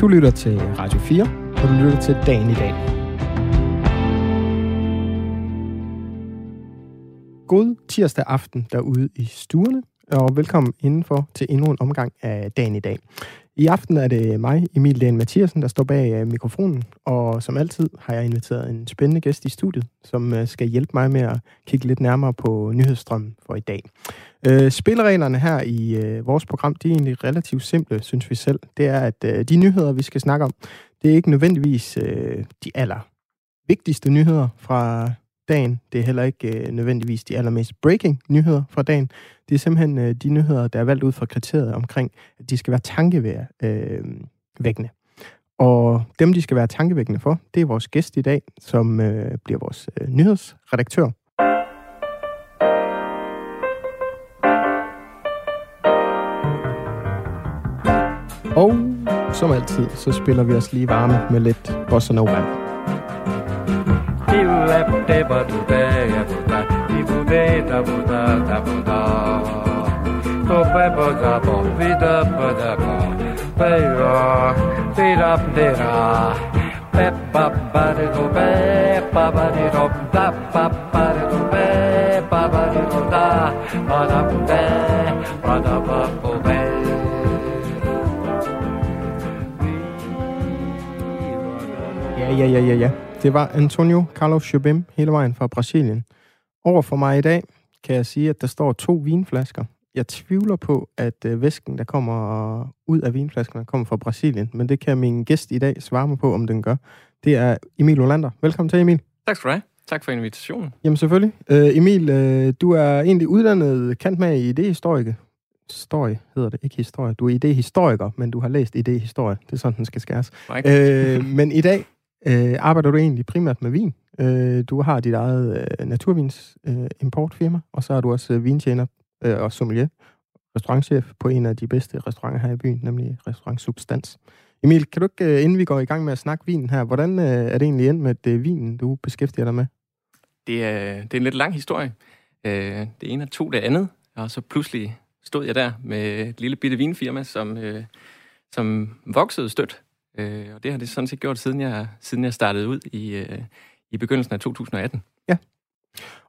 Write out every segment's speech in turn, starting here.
Du lytter til Radio 4, og du lytter til Dagen i dag. God tirsdag aften derude i stuerne, og velkommen indenfor til endnu en omgang af Dagen i dag. I aften er det mig, Emil Dan Mathiasen, der står bag øh, mikrofonen, og som altid har jeg inviteret en spændende gæst i studiet, som øh, skal hjælpe mig med at kigge lidt nærmere på nyhedsstrømmen for i dag. Øh, spillereglerne her i vores program, de er egentlig relativt simple, synes vi selv. Det er, at de nyheder, vi skal snakke om, det er ikke nødvendigvis de aller vigtigste nyheder fra dagen. Det er heller ikke nødvendigvis de allermest breaking nyheder fra dagen. Det er simpelthen øh, de nyheder, der er valgt ud fra kriteriet omkring, at de skal være tankevækkende. Øh, Og dem, de skal være tankevækkende for, det er vores gæst i dag, som øh, bliver vores øh, nyhedsredaktør. Og som altid, så spiller vi os lige varme med lidt bossa nova. Ja, ja, ja, ja, ja. Det var Antonio Carlos Jobim hele vejen fra Brasilien. Over for mig i dag kan jeg sige, at der står to vinflasker. Jeg tvivler på, at øh, væsken, der kommer ud af vinflaskerne, kommer fra Brasilien, men det kan min gæst i dag svare mig på, om den gør. Det er Emil Olander. Velkommen til, Emil. Tak skal du have. Tak for invitationen. Jamen selvfølgelig. Uh, Emil, uh, du er egentlig uddannet kant med i idehistorie. Historie hedder det, ikke historie. Du er idehistoriker, men du har læst idehistorie. Det er sådan, den skal skæres. Uh, men i dag Øh, arbejder du egentlig primært med vin. Øh, du har dit eget øh, naturvins øh, importfirma, og så er du også øh, vintjener øh, og sommelier, restaurantchef på en af de bedste restauranter her i byen, nemlig Restaurant Substans. Emil, kan du ikke, øh, inden vi går i gang med at snakke vinen her, hvordan øh, er det egentlig endt med det vinen, du beskæftiger dig med? Det er, det er en lidt lang historie. Øh, det ene er to det andet, og så pludselig stod jeg der med et lille bitte vinfirma, som, øh, som voksede stødt. Uh, og det har det sådan set gjort, siden jeg, siden jeg startede ud i, uh, i begyndelsen af 2018. Ja.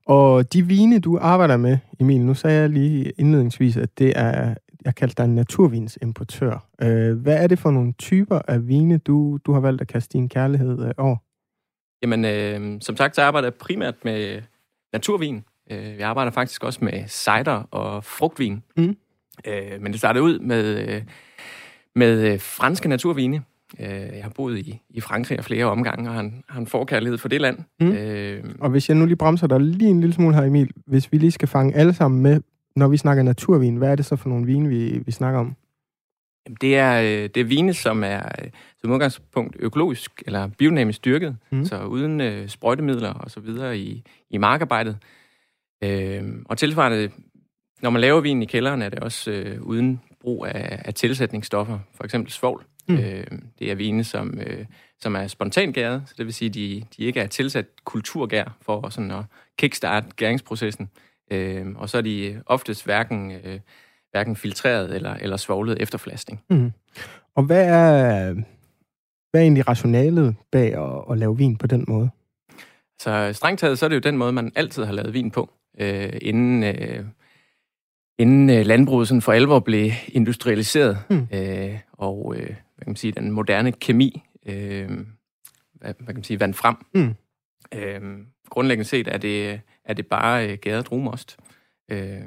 Og de vine, du arbejder med, Emil, nu sagde jeg lige indledningsvis, at det er, jeg kaldte dig en naturvinsimportør. Øh, hvad er det for nogle typer af vine, du, du har valgt at kaste din kærlighed øh, over? Jamen, øh, som sagt, så arbejder jeg primært med naturvin. Øh, jeg arbejder faktisk også med cider og frugtvin. Mm. Øh, men det startede ud med, øh, med øh, franske naturvine. Øh, jeg har boet i, i Frankrig og flere omgange, og har en, har en forkærlighed for det land. Mm. Øh, og hvis jeg nu lige bremser dig lige en lille smule her, Emil. Hvis vi lige skal fange alle sammen med, når vi snakker naturvin, hvad er det så for nogle vine, vi, vi snakker om? Det er, det er vine, som er som udgangspunkt økologisk eller biodynamisk dyrket, mm. så uden øh, sprøjtemidler og så videre i, i markarbejdet. Øh, og tilsvarende, når man laver vin i kælderen, er det også øh, uden brug af, af tilsætningsstoffer, for eksempel svovl. Mm. Øh, det er vine, som, øh, som er spontant gæret, så det vil sige, at de, de ikke er tilsat kulturgær for sådan at kickstarte gæringsprocessen. Øh, og så er de oftest hverken, øh, hverken filtreret eller, eller svoglet efter flaskning. Mm. Og hvad er, hvad er egentlig rationalet bag at, at lave vin på den måde? Så strengt taget, så er det jo den måde, man altid har lavet vin på, øh, inden... Øh, inden øh, landbruget sådan for alvor blev industrialiseret, mm. øh, og øh, hvad kan man sige, den moderne kemi, øh, hvad, hvad kan man sige, vandt frem. Mm. Øh, grundlæggende set er det, er det bare øh, gæret drumost. Øh,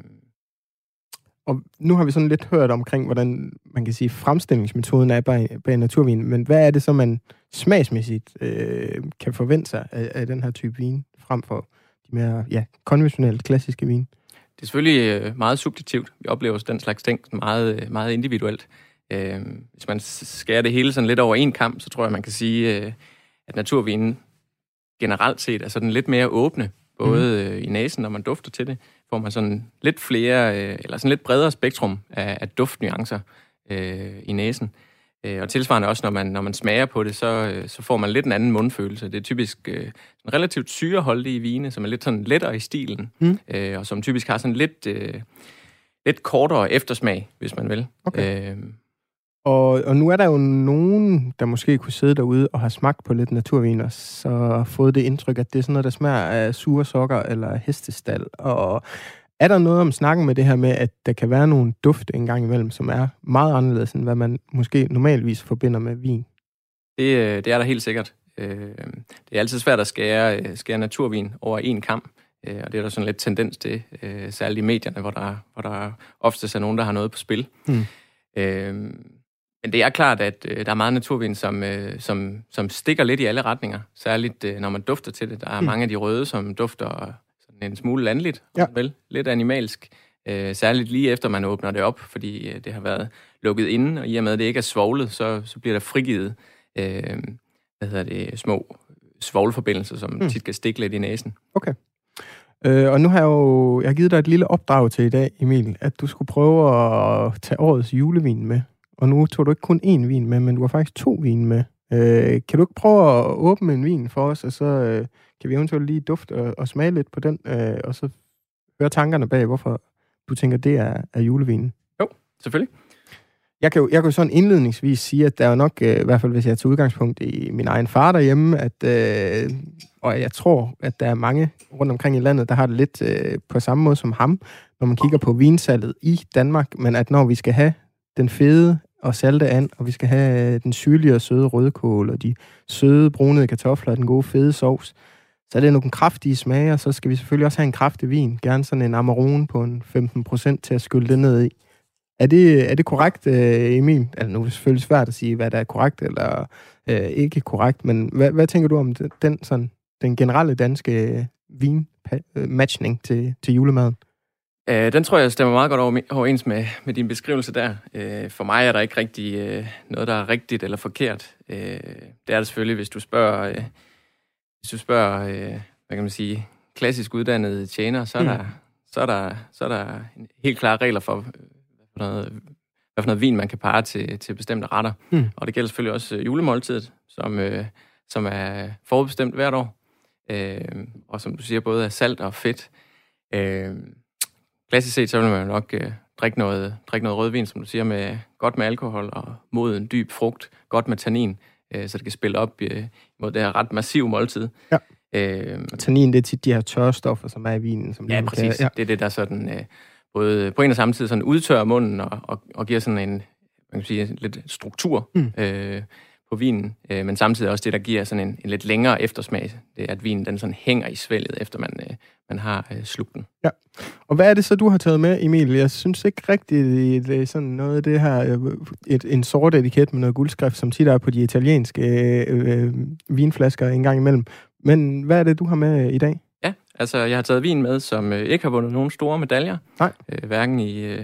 og nu har vi sådan lidt hørt omkring, hvordan man kan sige, fremstillingsmetoden er bag, bag naturvin, men hvad er det så, man smagsmæssigt øh, kan forvente sig af, af den her type vin, frem for de mere ja, konventionelle, klassiske vin? Det er selvfølgelig meget subjektivt. Vi oplever den slags ting meget, meget individuelt. Hvis man skærer det hele sådan lidt over en kamp, så tror jeg, man kan sige, at naturvinen generelt set er sådan lidt mere åbne, både mm. i næsen, når man dufter til det, får man sådan lidt flere, eller sådan lidt bredere spektrum af, af duftnuancer øh, i næsen. Og tilsvarende også, når man, når man smager på det, så, så får man lidt en anden mundfølelse. Det er typisk øh, relativt syreholdige vine, som er lidt sådan lettere i stilen, mm. øh, og som typisk har sådan lidt, øh, lidt kortere eftersmag, hvis man vil. Okay. Øh, Og, og nu er der jo nogen, der måske kunne sidde derude og have smagt på lidt naturvin, og så fået det indtryk, at det er sådan noget, der smager af sure sokker eller hestestal. Og er der noget om snakken med det her med, at der kan være nogle dufte engang imellem, som er meget anderledes, end hvad man måske normalvis forbinder med vin? Det, øh, det er der helt sikkert. Øh, det er altid svært at skære, øh, skære naturvin over en kamp, og det er der sådan lidt tendens til, særligt i medierne, hvor der, hvor der oftest er nogen, der har noget på spil. Mm. Men det er klart, at der er meget naturvin, som, som, som stikker lidt i alle retninger, særligt når man dufter til det. Der er mm. mange af de røde, som dufter sådan en smule landligt, ja. vel? lidt animalsk. særligt lige efter man åbner det op, fordi det har været lukket inde, og i og med, at det ikke er svoglet, så, så bliver der frigivet øh, hvad hedder det, små svoglforbindelser, som mm. tit kan stikke lidt i næsen. Okay. Øh, og nu har jeg jo jeg har givet dig et lille opdrag til i dag, Emil, at du skulle prøve at tage årets julevin med. Og nu tog du ikke kun én vin med, men du har faktisk to vin med. Øh, kan du ikke prøve at åbne en vin for os, og så øh, kan vi eventuelt lige dufte og, og smage lidt på den, øh, og så høre tankerne bag, hvorfor du tænker, det er, er julevinen? Jo, selvfølgelig. Jeg kan jo, jeg kan jo sådan indledningsvis sige, at der er nok, øh, i hvert fald hvis jeg tager udgangspunkt i min egen far derhjemme, at, øh, og jeg tror, at der er mange rundt omkring i landet, der har det lidt øh, på samme måde som ham, når man kigger på vinsalget i Danmark, men at når vi skal have den fede og salte an, og vi skal have øh, den syrlige og søde rødkål, og de søde brunede kartofler og den gode fede sovs, så er det nogle kraftige smage, og så skal vi selvfølgelig også have en kraftig vin. Gerne sådan en Amarone på en 15% til at skylde det ned i. Er det, er det korrekt, øh, Emil? Altså, nu er det selvfølgelig svært at sige, hvad der er korrekt eller øh, ikke korrekt, men hvad, hvad tænker du om den, sådan, den generelle danske øh, vin-matchning til, til julemaden? Øh, den tror jeg stemmer meget godt overens med, med din beskrivelse der. Øh, for mig er der ikke rigtig øh, noget, der er rigtigt eller forkert. Øh, det er det selvfølgelig, hvis du spørger, øh, hvis du spørger øh, hvad kan man sige, klassisk uddannede tjener, så er, mm. der, så er, der, så er der helt klare regler for, for noget, hvad for noget vin man kan parre til, til bestemte retter. Mm. Og det gælder selvfølgelig også julemåltidet, som, øh, som er forudbestemt hvert år. Øh, og som du siger, både er salt og fedt. Øh, klassisk set, så vil man nok øh, drikke, noget, drikke noget rødvin, som du siger, med godt med alkohol og moden, dyb frugt, godt med tannin, øh, så det kan spille op øh, mod det her ret massive måltid. Ja. Øh, og tannin, det er tit de her tørstoffer, som er i vinen. Som ja, præcis. Kan, ja. Det er det, der sådan... Øh, både på en og samme tid sådan udtørrer munden og, og, og giver sådan en man kan sige, lidt struktur mm. øh, på vinen, øh, men samtidig også det, der giver sådan en, en lidt længere eftersmag, det er, at vinen den sådan hænger i svælget, efter man, øh, man har øh, slugt den. Ja, og hvad er det så, du har taget med, Emil? Jeg synes ikke rigtigt, det er sådan noget af det her, øh, et, en sort etiket med noget guldskrift, som tit er på de italienske øh, øh, vinflasker en gang imellem. Men hvad er det, du har med i dag? Altså, jeg har taget vin med, som øh, ikke har vundet nogen store medaljer. Nej. Øh, hverken i, øh,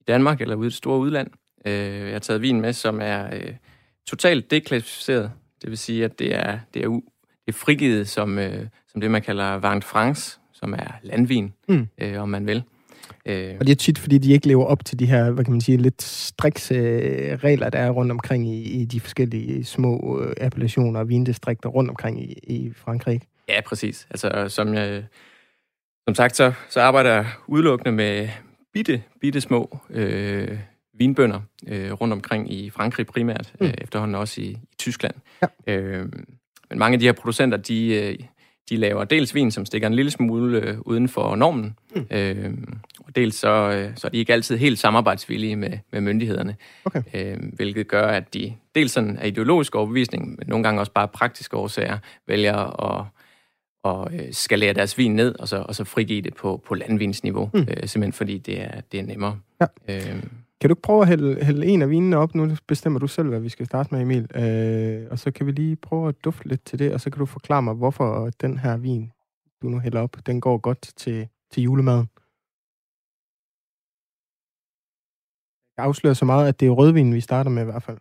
i Danmark eller ude i det store udland. Øh, jeg har taget vin med, som er øh, totalt deklassificeret. Det vil sige, at det er, det er, u, det er frigivet som, øh, som det, man kalder Vin France, som er landvin, mm. øh, om man vil. Øh, og det er tit, fordi de ikke lever op til de her, hvad kan man sige, lidt strikse øh, regler, der er rundt omkring i, i de forskellige små øh, appellationer og vindistrikter rundt omkring i, i Frankrig. Ja, præcis. Altså, som, jeg, som sagt, så, så arbejder jeg udelukkende med bitte, bitte små øh, vinbønder øh, rundt omkring i Frankrig primært, mm. øh, efterhånden også i, i Tyskland. Ja. Øh, men mange af de her producenter, de, øh, de laver dels vin, som stikker en lille smule øh, uden for normen, mm. øh, og dels så, øh, så er de ikke altid helt samarbejdsvillige med, med myndighederne, okay. øh, hvilket gør, at de dels sådan af ideologisk overbevisning, men nogle gange også bare praktiske årsager, vælger at og øh, skalere deres vin ned, og så, og så frigive det på, på landvinsniveau, mm. øh, simpelthen fordi det er, det er nemmere. Ja. Øh, kan du prøve at hælde, hælde en af vinene op? Nu bestemmer du selv, hvad vi skal starte med, Emil. Øh, og så kan vi lige prøve at dufte lidt til det, og så kan du forklare mig, hvorfor den her vin, du nu hælder op, den går godt til, til julemaden. Jeg afslører så meget, at det er rødvin, vi starter med i hvert fald.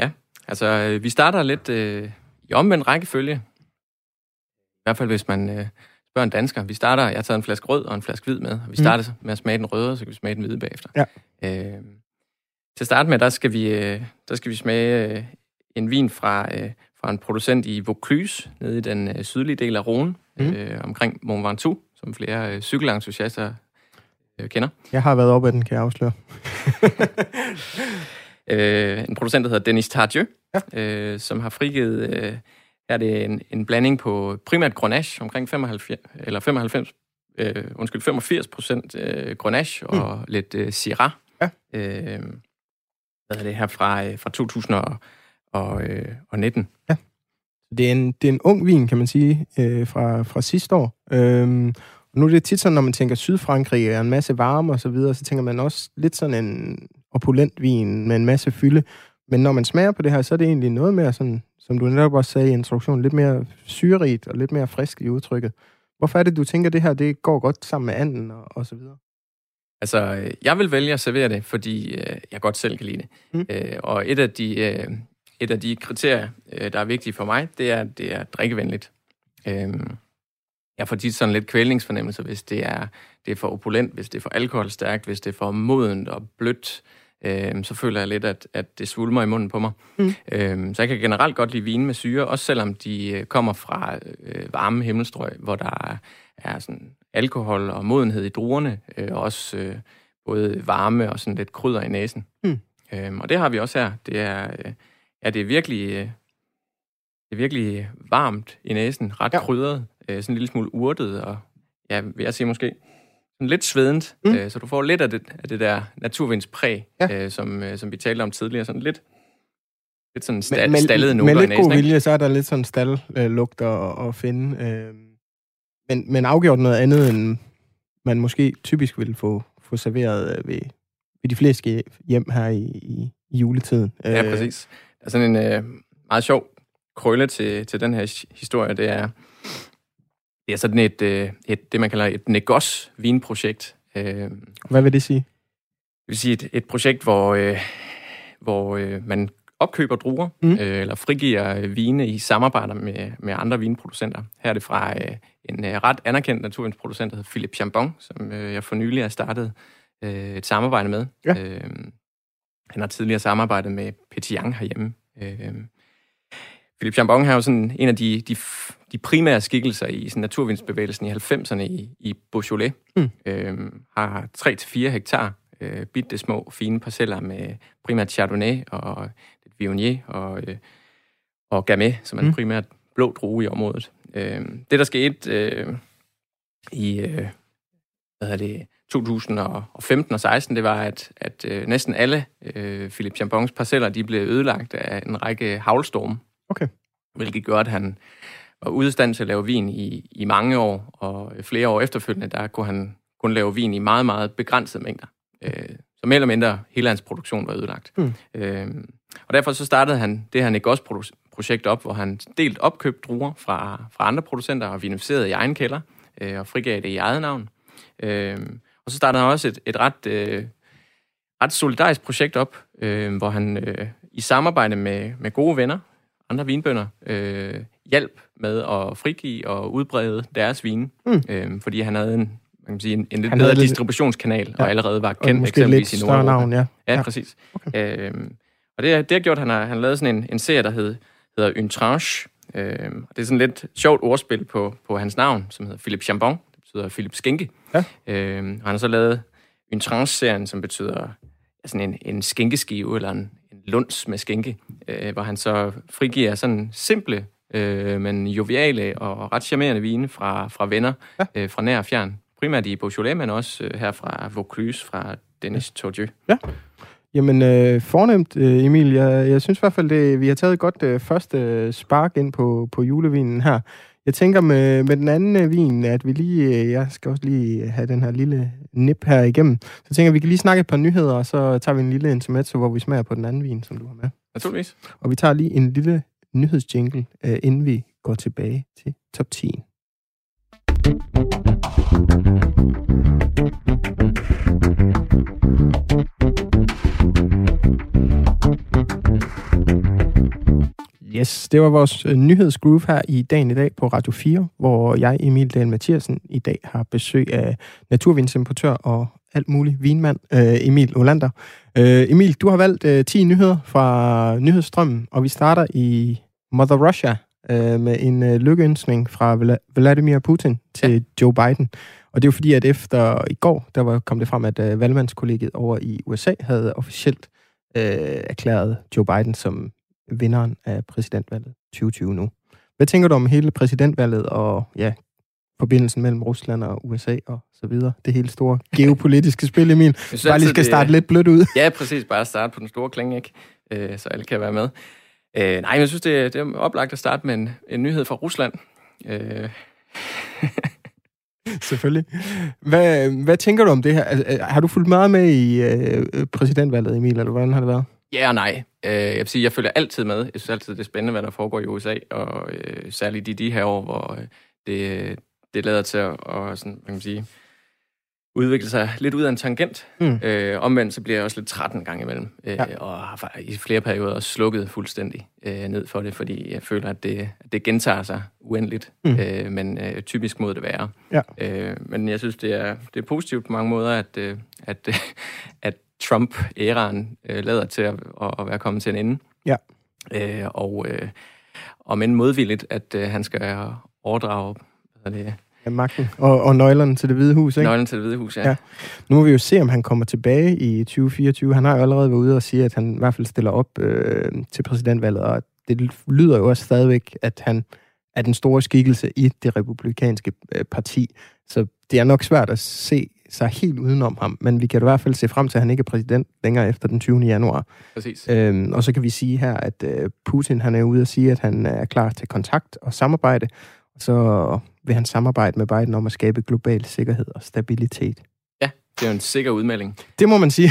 Ja, altså øh, vi starter lidt øh, i omvendt rækkefølge I hvert fald hvis man øh, spørger en dansker. Vi starter, jeg har taget en flaske rød og en flaske hvid med. Og vi mm. starter mm. med at smage den røde, og så kan vi smage den hvide bagefter. Ja. Øh, til at starte med, der skal vi, øh, der skal vi smage øh, en vin fra, øh, fra en producent i Vaucluse, nede i den sydlige del af Rhône, mm. øh, omkring Mont Ventoux, som flere cykelentusiaster øh, kender. Jeg har været oppe af den, kan jeg afsløre. øh, en producent, der hedder Denis Tardieu, ja. øh, som har frigivet... Øh, her er det en, en blanding på primært Grenache, omkring 95, eller 95, øh, undskyld, 85 procent øh, Grenache og mm. lidt øh, Syrah. Ja. Øh, hvad er det her fra, øh, fra 2019? Ja. Det er, en, det er en ung vin, kan man sige, øh, fra, fra sidste år. Øhm, og nu er det tit sådan, når man tænker Sydfrankrig og en masse varme og så videre, så tænker man også lidt sådan en opulent vin med en masse fylde. Men når man smager på det her, så er det egentlig noget mere sådan, som du netop også sagde i introduktionen, lidt mere syrerigt og lidt mere frisk i udtrykket. Hvorfor er det, du tænker, at det her det går godt sammen med anden og, og så videre? Altså, jeg vil vælge at servere det, fordi øh, jeg godt selv kan lide det. Mm. Øh, og et af de, øh, et af de kriterier, øh, der er vigtige for mig, det er, at det er drikkevenligt. Øh, jeg får tit sådan lidt kvælningsfornemmelse, hvis det er, det er for opulent, hvis det er for alkoholstærkt, hvis det er for modent og blødt, øh, så føler jeg lidt, at, at det svulmer i munden på mig. Mm. Øh, så jeg kan generelt godt lide vine med syre, også selvom de øh, kommer fra øh, varme himmelstrøg, hvor der er sådan alkohol og modenhed i druerne, øh, og også øh, både varme og sådan lidt krydder i næsen. Mm. Øh, og det har vi også her. Det er, øh, ja, det er virkelig... Øh, det er virkelig varmt i næsen, ret ja. krydret, øh, sådan en lille smule urtet, og ja, vil jeg sige måske, sådan lidt svedent, mm. øh, så du får lidt af det, af det der naturvindspræg, ja. øh, som, øh, som vi talte om tidligere, sådan lidt, lidt sådan sta- men, stallede noter Med lidt god vilje, så er der lidt sådan staldlugt øh, at, at finde. Øh, men, men afgjort noget andet, end man måske typisk vil få, få serveret øh, ved, ved de fleste hjem her i, i, i juletiden. Ja, øh, præcis. Der er sådan en øh, meget sjov krølle til, til den her historie, det er, det er sådan et, øh, et det man kalder et negos vinprojekt. Øh, Hvad vil det sige? Det vil sige et, et projekt, hvor, øh, hvor øh, man opkøber druer, mm. øh, eller frigiver vine i samarbejde med, med andre vinproducenter. Her er det fra øh, en øh, ret anerkendt naturvindsproducent, der hedder Philip Chambon, som øh, jeg for nylig har startet øh, et samarbejde med. Ja. Øh, han har tidligere samarbejdet med Petiang herhjemme. Øh, Philip Chambon er jo sådan en af de, de, de primære skikkelser i sådan naturvindsbevægelsen i 90'erne i, i Beaujolais. Mm. Øhm, har 3-4 hektar øh, bitte små, fine parceller med primært Chardonnay og Viognier og, øh, og Gamay, som er mm. primært blå drue i området. Øh, det, der skete øh, i øh, hvad hedder det, 2015 og 16, det var, at, at øh, næsten alle øh, Philip Chambons parceller de blev ødelagt af en række havlstorme. Okay. Hvilket gjorde, at han var ude stand til at lave vin i, i mange år, og flere år efterfølgende, der kunne han kun lave vin i meget, meget begrænsede mængder. Øh, så mere eller mindre hele hans produktion var ødelagt. Mm. Øh, og derfor så startede han det her Negos-projekt op, hvor han delt opkøbt druer fra, fra andre producenter og vinificerede i egen kælder øh, og frigav det i eget navn. Øh, og så startede han også et, et ret, øh, ret solidarisk projekt op, øh, hvor han øh, i samarbejde med, med gode venner, andre vinbønder, øh, hjælp med at frigive og udbrede deres vine, mm. øh, fordi han havde en, man kan sige, en, en lidt bedre lidt... distributionskanal, ja. og allerede var kendt eksempelvis i Nordeuropa. Navn, ja. Ja, ja, præcis. Okay. Øh, og det, det har gjort, at han har, han lavet sådan en, en serie, der hed, hedder Une Tranche. Øh, og det er sådan lidt sjovt ordspil på, på hans navn, som hedder Philip Chambon. Det betyder Philip Skinke. Ja. Øh, og han har så lavet Une Tranche-serien, som betyder sådan en, en skænkeskive, eller en, en lunds med skænke, øh, hvor han så frigiver sådan simple, øh, men joviale og ret charmerende vine fra, fra venner, ja. øh, fra nær og fjern. Primært i Beaujolais, men også øh, her fra Vaucluse, fra Dennis ja. Tordieu. Ja. Jamen, øh, fornemt, øh, Emil. Jeg, jeg synes i hvert fald, det, vi har taget et godt øh, første spark ind på, på julevinen her. Jeg tænker med, med den anden øh, vin, at vi lige, øh, jeg skal også lige have den her lille nip her igennem. Så tænker vi kan lige snakke et par nyheder, og så tager vi en lille intermezzo, hvor vi smager på den anden vin, som du har med. Naturligvis. Og vi tager lige en lille nyhedsjingle, øh, inden vi går tilbage til top 10. Yes, det var vores øh, nyhedsgroove her i dagen i dag på Radio 4, hvor jeg, Emil Dahl Mathiasen, i dag har besøg af naturvindsimportør og alt muligt vinmand, øh, Emil Olander. Øh, Emil, du har valgt øh, 10 nyheder fra nyhedsstrømmen, og vi starter i Mother Russia. øh, med en øh, lykkeønskning fra Vla- Vladimir Putin til ja. Joe Biden. Og det er jo fordi, at efter i går, der var kom det frem, at øh, valgmandskollegiet over i USA havde officielt øh, erklæret Joe Biden som vinderen af præsidentvalget 2020 nu. Hvad tænker du om hele præsidentvalget og ja, forbindelsen mellem Rusland og USA og så videre? Det hele store geopolitiske spil, Emil. Bare lige skal starte det, lidt blødt ud. Ja, præcis. Bare starte på den store klinge, ikke? Øh, så alle kan være med. Øh, nej, jeg synes, det, det er oplagt at starte med en, en nyhed fra Rusland. Øh. Selvfølgelig. Hvad, hvad tænker du om det her? Altså, har du fulgt meget med i øh, præsidentvalget, Emil, eller hvordan har det været? Ja og nej. Øh, jeg vil sige, jeg følger altid med. Jeg synes altid, det er spændende, hvad der foregår i USA, og øh, særligt i de her år, hvor øh, det, det lader til at og sådan, kan man sige, udvikle sig lidt ud af en tangent. Mm. Øh, omvendt så bliver jeg også lidt træt en gang imellem, øh, ja. og har i flere perioder også slukket fuldstændig øh, ned for det, fordi jeg føler, at det, at det gentager sig uendeligt, mm. øh, men øh, typisk mod det være. Ja. Øh, men jeg synes, det er, det er positivt på mange måder, at, øh, at, at Trump-æraen øh, lader til at, at være kommet til en ende. Ja. Øh, og øh, om end modvilligt, at øh, han skal overdrage hvad det, Ja, magten. Og, og nøglerne til det hvide hus, ikke? Nøglerne til det hvide hus, ja. ja. Nu må vi jo se, om han kommer tilbage i 2024. Han har jo allerede været ude og sige, at han i hvert fald stiller op øh, til præsidentvalget, og det lyder jo også stadigvæk, at han er den store skikkelse i det republikanske øh, parti. Så det er nok svært at se sig helt udenom ham, men vi kan i hvert fald se frem til, at han ikke er præsident længere efter den 20. januar. Præcis. Øhm, og så kan vi sige her, at øh, Putin han er ude og sige, at han er klar til kontakt og samarbejde, så vil han samarbejde med Biden om at skabe global sikkerhed og stabilitet. Ja, det er jo en sikker udmelding. Det må man sige.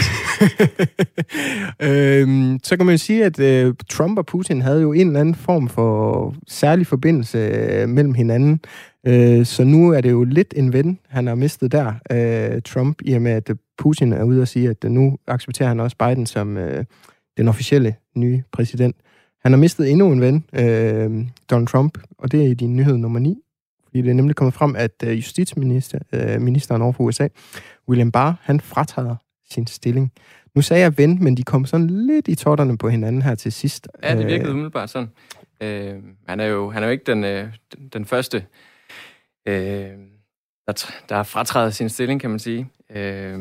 øhm, så kan man jo sige, at øh, Trump og Putin havde jo en eller anden form for særlig forbindelse øh, mellem hinanden. Øh, så nu er det jo lidt en ven, han har mistet der, øh, Trump, i og med, at Putin er ude og sige, at nu accepterer han også Biden som øh, den officielle nye præsident. Han har mistet endnu en ven, øh, Donald Trump, og det er i din nyhed nummer 9. Fordi det er nemlig kommet frem, at øh, justitsministeren øh, ministeren over for USA, William Barr, han fratager sin stilling. Nu sagde jeg ven, men de kom sådan lidt i totterne på hinanden her til sidst. Ja, det virkede umiddelbart sådan. Øh, han, er jo, han er jo ikke den, øh, den, den første, øh, der, der har fratrædet sin stilling, kan man sige. Øh,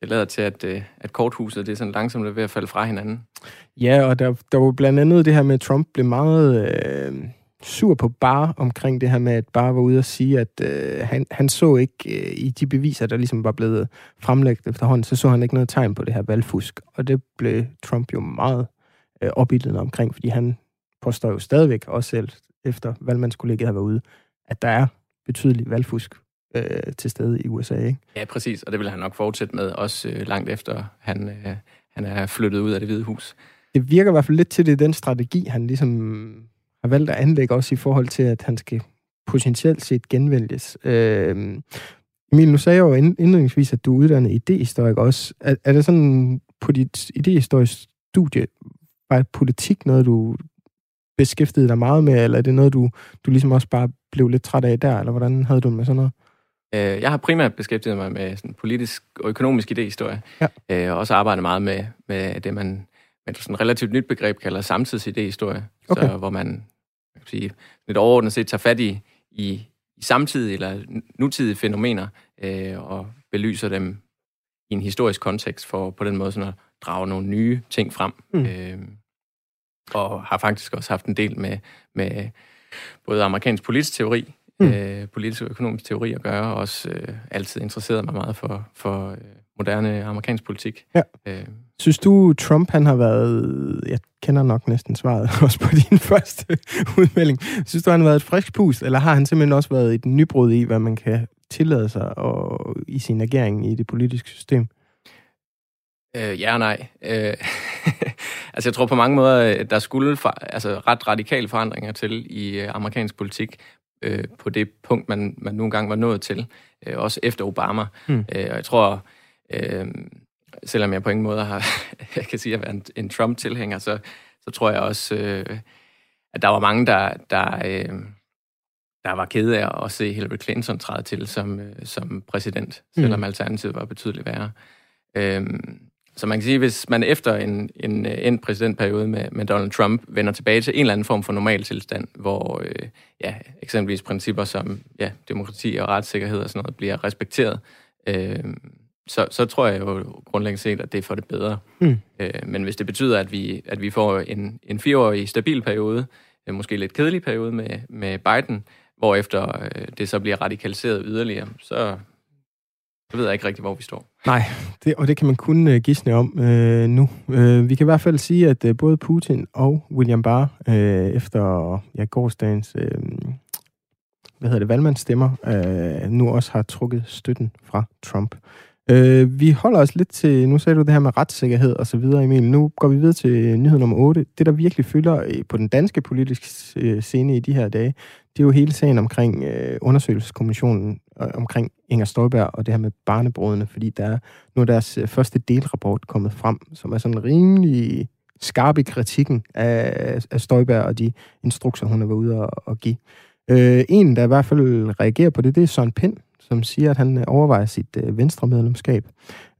det lader til, at, øh, at korthuset det er sådan langsomt ved at falde fra hinanden. Ja, og der, der var blandt andet det her med, at Trump blev meget øh, sur på Bar omkring det her med, at Bar var ude og sige, at øh, han, han så ikke øh, i de beviser, der ligesom var blevet fremlagt efterhånden, så så han ikke noget tegn på det her valgfusk. Og det blev Trump jo meget øh, opildende omkring, fordi han påstår jo stadigvæk, også selv efter valgmandskollegiet har været ude, at der er betydelig valgfusk øh, til stede i USA. Ikke? Ja, præcis, og det vil han nok fortsætte med, også øh, langt efter han, øh, han er flyttet ud af det hvide hus. Det virker i hvert fald lidt til, det den strategi, han ligesom har valgt at anlægge, også i forhold til, at han skal potentielt set genvælges. Øh, Emil, nu sagde jeg jo indledningsvis, at du er uddannet idehistoriker også. Er, er det sådan på dit idehistorisk studie, var politik noget, du beskæftigede dig meget med, eller er det noget, du, du ligesom også bare blev lidt træt af der, eller hvordan havde du med sådan noget? Øh, jeg har primært beskæftiget mig med sådan politisk og økonomisk idehistorie, ja. øh, og også arbejdet meget med, med det, man med sådan et relativt nyt begreb kalder samtidsidehistorie, okay. så, hvor man kan sige, lidt overordnet set tager fat i, i, i samtidige eller nutidige fænomener øh, og belyser dem i en historisk kontekst for på den måde sådan at drage nogle nye ting frem. Mm. Øh, og har faktisk også haft en del med, med både amerikansk politisk teori, mm. øh, politisk og økonomisk teori at gøre, og også øh, altid interesseret mig meget for, for øh, moderne amerikansk politik. Ja. Øh. Synes du, Trump han har været, jeg kender nok næsten svaret også på din første udmelding, synes du, han har været et frisk pust, eller har han simpelthen også været et nybrud i, hvad man kan tillade sig og, i sin agering i det politiske system? Øh, ja og nej. Øh, altså jeg tror på mange måder, der skulle for, altså ret radikale forandringer til i øh, amerikansk politik øh, på det punkt, man, man nogle gange var nået til, øh, også efter Obama. Mm. Øh, og jeg tror, øh, selvom jeg på ingen måde har, jeg kan sige, at være en, en Trump-tilhænger, så, så tror jeg også, øh, at der var mange, der, der, øh, der var kede af at se Hillary Clinton træde til som, øh, som præsident, selvom mm. alternativet var betydeligt værre. Øh, Så man kan sige, hvis man efter en, en, en præsidentperiode med, med Donald Trump vender tilbage til en eller anden form for normal tilstand, hvor øh, ja, eksempelvis principper som ja, demokrati og retssikkerhed og sådan noget bliver respekteret, øh, så, så tror jeg jo grundlæggende set, at det er for det bedre. Mm. Øh, men hvis det betyder, at vi, at vi får en, en fireårig stabil periode, øh, måske lidt kedelig periode med, med Biden, hvorefter øh, det så bliver radikaliseret yderligere, så, jeg ved ikke rigtig, hvor vi står. Nej, det, og det kan man kun uh, gisne om uh, nu. Uh, vi kan i hvert fald sige, at uh, både Putin og William Barr, uh, efter ja, gårdsdagens uh, hvad hedder det, valgmandsstemmer, uh, nu også har trukket støtten fra Trump. Øh, vi holder os lidt til, nu sagde du det her med retssikkerhed og så videre, Emil. Nu går vi videre til nyhed nummer 8. Det, der virkelig fylder på den danske politiske scene i de her dage, det er jo hele sagen omkring øh, undersøgelseskommissionen Øh, omkring Inger Støjberg og det her med barnebrødene, fordi der er nu er deres øh, første delrapport kommet frem, som er sådan rimelig skarp i kritikken af, af Støjberg og de instrukser, hun har været ude at, give. Øh, en, der i hvert fald reagerer på det, det er Søren Pind, som siger, at han øh, overvejer sit øh, venstre medlemskab.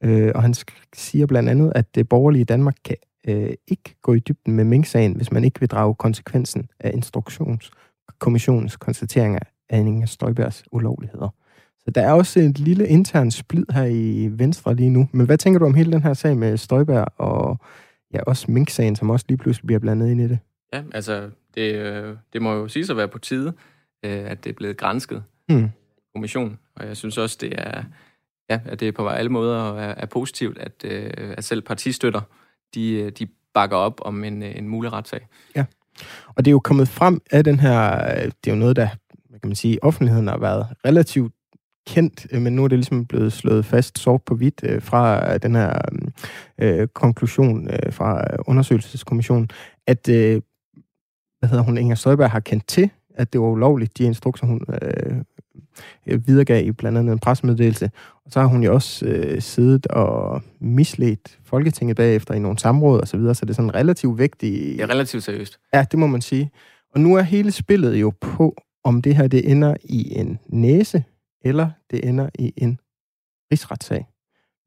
Øh, og han siger blandt andet, at det borgerlige Danmark kan øh, ikke gå i dybden med Mink-sagen, hvis man ikke vil drage konsekvensen af instruktionskommissionens konstateringer af Inger Støjbergs ulovligheder. Så der er også et lille intern splid her i Venstre lige nu. Men hvad tænker du om hele den her sag med Støjberg og ja, også Mink-sagen, som også lige pludselig bliver blandet ind i det? Ja, altså, det, øh, det må jo sige at være på tide, øh, at det er blevet grænsket. Hmm kommission. Og jeg synes også, det er, ja, at det er på alle måder er, er positivt, at, øh, at selv partistøtter, de, de bakker op om en, en mulig retssag. Ja, og det er jo kommet frem af den her, det er jo noget, der, kan man sige, offentligheden har været relativt kendt, men nu er det ligesom blevet slået fast sort på hvidt øh, fra den her øh, konklusion øh, fra undersøgelseskommissionen, at øh, hvad hedder hun, Inger Støjberg har kendt til, at det var ulovligt, de instrukser, hun øh, Øh, videregav i blandt andet en pressemeddelelse. Og så har hun jo også øh, siddet og misledt Folketinget bagefter i nogle samråd og så videre, så det er sådan relativt vigtigt. Det er relativt seriøst. Ja, det må man sige. Og nu er hele spillet jo på, om det her det ender i en næse, eller det ender i en rigsretssag.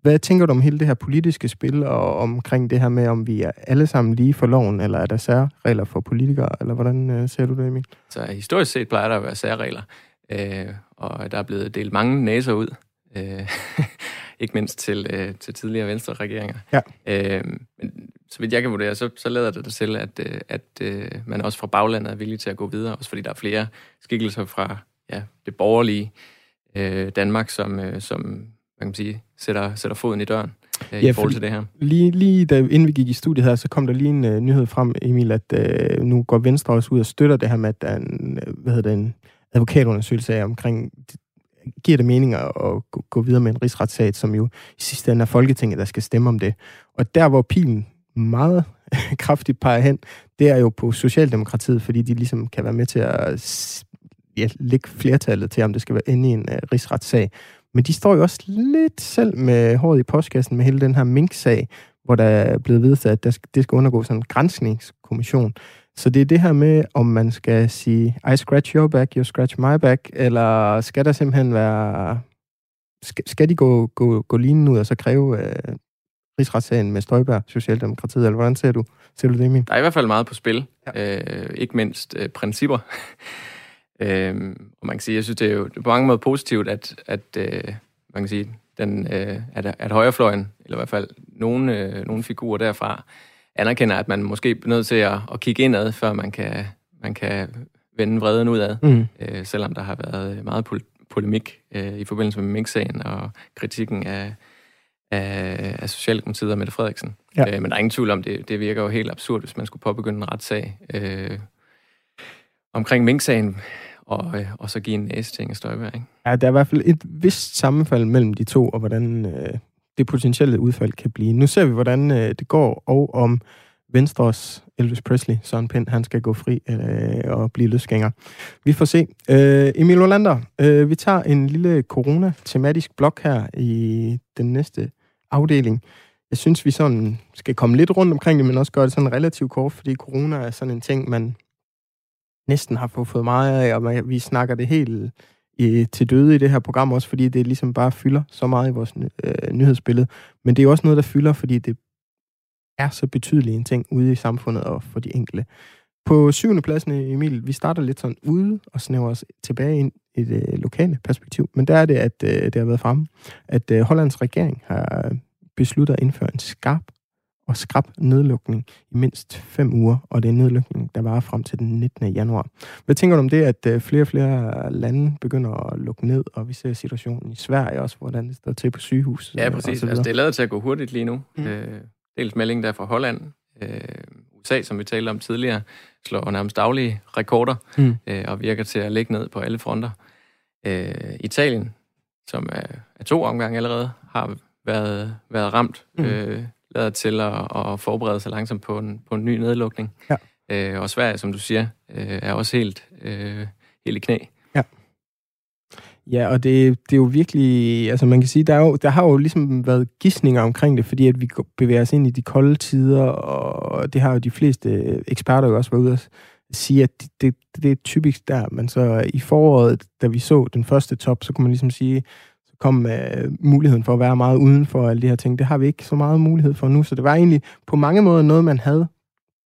Hvad tænker du om hele det her politiske spil, og omkring det her med, om vi er alle sammen lige for loven, eller er der særregler for politikere, eller hvordan øh, ser du det, Emil? Så historisk set plejer der at være særregler øh, og der er blevet delt mange næser ud, øh, ikke mindst til, øh, til tidligere venstre regeringer. Ja. Øh, men så vidt jeg kan vurdere, så, så lader det det til, at, øh, at øh, man også fra baglandet er villig til at gå videre, også fordi der er flere skikkelser fra ja, det borgerlige øh, Danmark, som, øh, som man kan sige, sætter, sætter foden i døren øh, ja, i forhold til det her. Lige, lige da, inden vi gik i studiet her, så kom der lige en uh, nyhed frem, Emil, at uh, nu går Venstre også ud og støtter det her med, at der er en, hvad hedder det, en advokatundersøgelse af omkring, giver det mening at gå videre med en rigsretssag, som jo i sidste ende er Folketinget, der skal stemme om det. Og der, hvor pilen meget kraftigt peger hen, det er jo på Socialdemokratiet, fordi de ligesom kan være med til at ja, lægge flertallet til, om det skal være inde i en uh, rigsretssag. Men de står jo også lidt selv med håret i postkassen med hele den her Mink-sag, hvor der er blevet vedtaget, at der skal, det skal undergå sådan en grænsningskommission. Så det er det her med, om man skal sige, I scratch your back, you scratch my back, eller skal der simpelthen være... Skal, skal de gå, gå, gå lige ud og så kræve øh, rigsretssagen med Støjberg, Socialdemokratiet, eller hvordan ser du, ser du det, Emil? Der er i hvert fald meget på spil. Ja. Øh, ikke mindst øh, principper. Øh, og man kan sige, jeg synes, det er jo på mange måder positivt, at, at øh, man kan sige, den, øh, at, at højrefløjen, eller i hvert fald nogle, øh, nogle figurer derfra, anerkender, at man måske er nødt til at, at kigge indad, før man kan, man kan vende vreden ud af, mm. øh, selvom der har været meget polemik øh, i forbindelse med Mink-sagen og kritikken af, af, af Socialdemokratiet og Mette Frederiksen. Ja. Øh, men der er ingen tvivl om, det, det virker jo helt absurd, hvis man skulle påbegynde en retssag øh, omkring Mink-sagen, og, øh, og så give en næse til Inger Støjberg. Ikke? Ja, der er i hvert fald et vist sammenfald mellem de to, og hvordan øh, det potentielle udfald kan blive. Nu ser vi, hvordan øh, det går, og om Venstres Elvis Presley, Søren Pind, han skal gå fri øh, og blive løsgænger. Vi får se. Øh, Emil Olander, øh, vi tager en lille corona-tematisk blok her i den næste afdeling. Jeg synes, vi sådan skal komme lidt rundt omkring det, men også gøre det sådan relativt kort, fordi corona er sådan en ting, man næsten har fået meget af, og man, vi snakker det helt i, til døde i det her program, også fordi det ligesom bare fylder så meget i vores øh, nyhedsbillede. Men det er også noget, der fylder, fordi det er så betydelig en ting ude i samfundet og for de enkelte. På syvende pladsen, Emil, vi starter lidt sådan ude og snæver os tilbage ind i det lokale perspektiv. Men der er det, at øh, det har været fremme, at øh, Hollands regering har besluttet at indføre en skarp og skrab nedlukning i mindst fem uger, og det er en nedlukning, der var frem til den 19. januar. Hvad tænker du om det, at øh, flere og flere lande begynder at lukke ned, og vi ser situationen i Sverige også, hvordan det står til på sygehus? Ja, præcis. Altså, det er lavet til at gå hurtigt lige nu. Mm. Øh, dels meldingen der fra Holland, øh, USA, som vi talte om tidligere, slår nærmest daglige rekorder, mm. øh, og virker til at ligge ned på alle fronter. Øh, Italien, som er, er to omgange allerede, har været, været ramt. Mm. Øh, lader til at, at forberede sig langsomt på en, på en ny nedlukning. Ja. Øh, og Sverige, som du siger, øh, er også helt, øh, helt i knæ. Ja. Ja, og det, det er jo virkelig, altså man kan sige, der, er jo, der har jo ligesom været gissninger omkring det, fordi at vi bevæger os ind i de kolde tider, og det har jo de fleste eksperter jo også været ude at sige, at det, det, det er typisk der, men så i foråret, da vi så den første top, så kunne man ligesom sige, kom med muligheden for at være meget uden for alle de her ting. Det har vi ikke så meget mulighed for nu, så det var egentlig på mange måder noget, man havde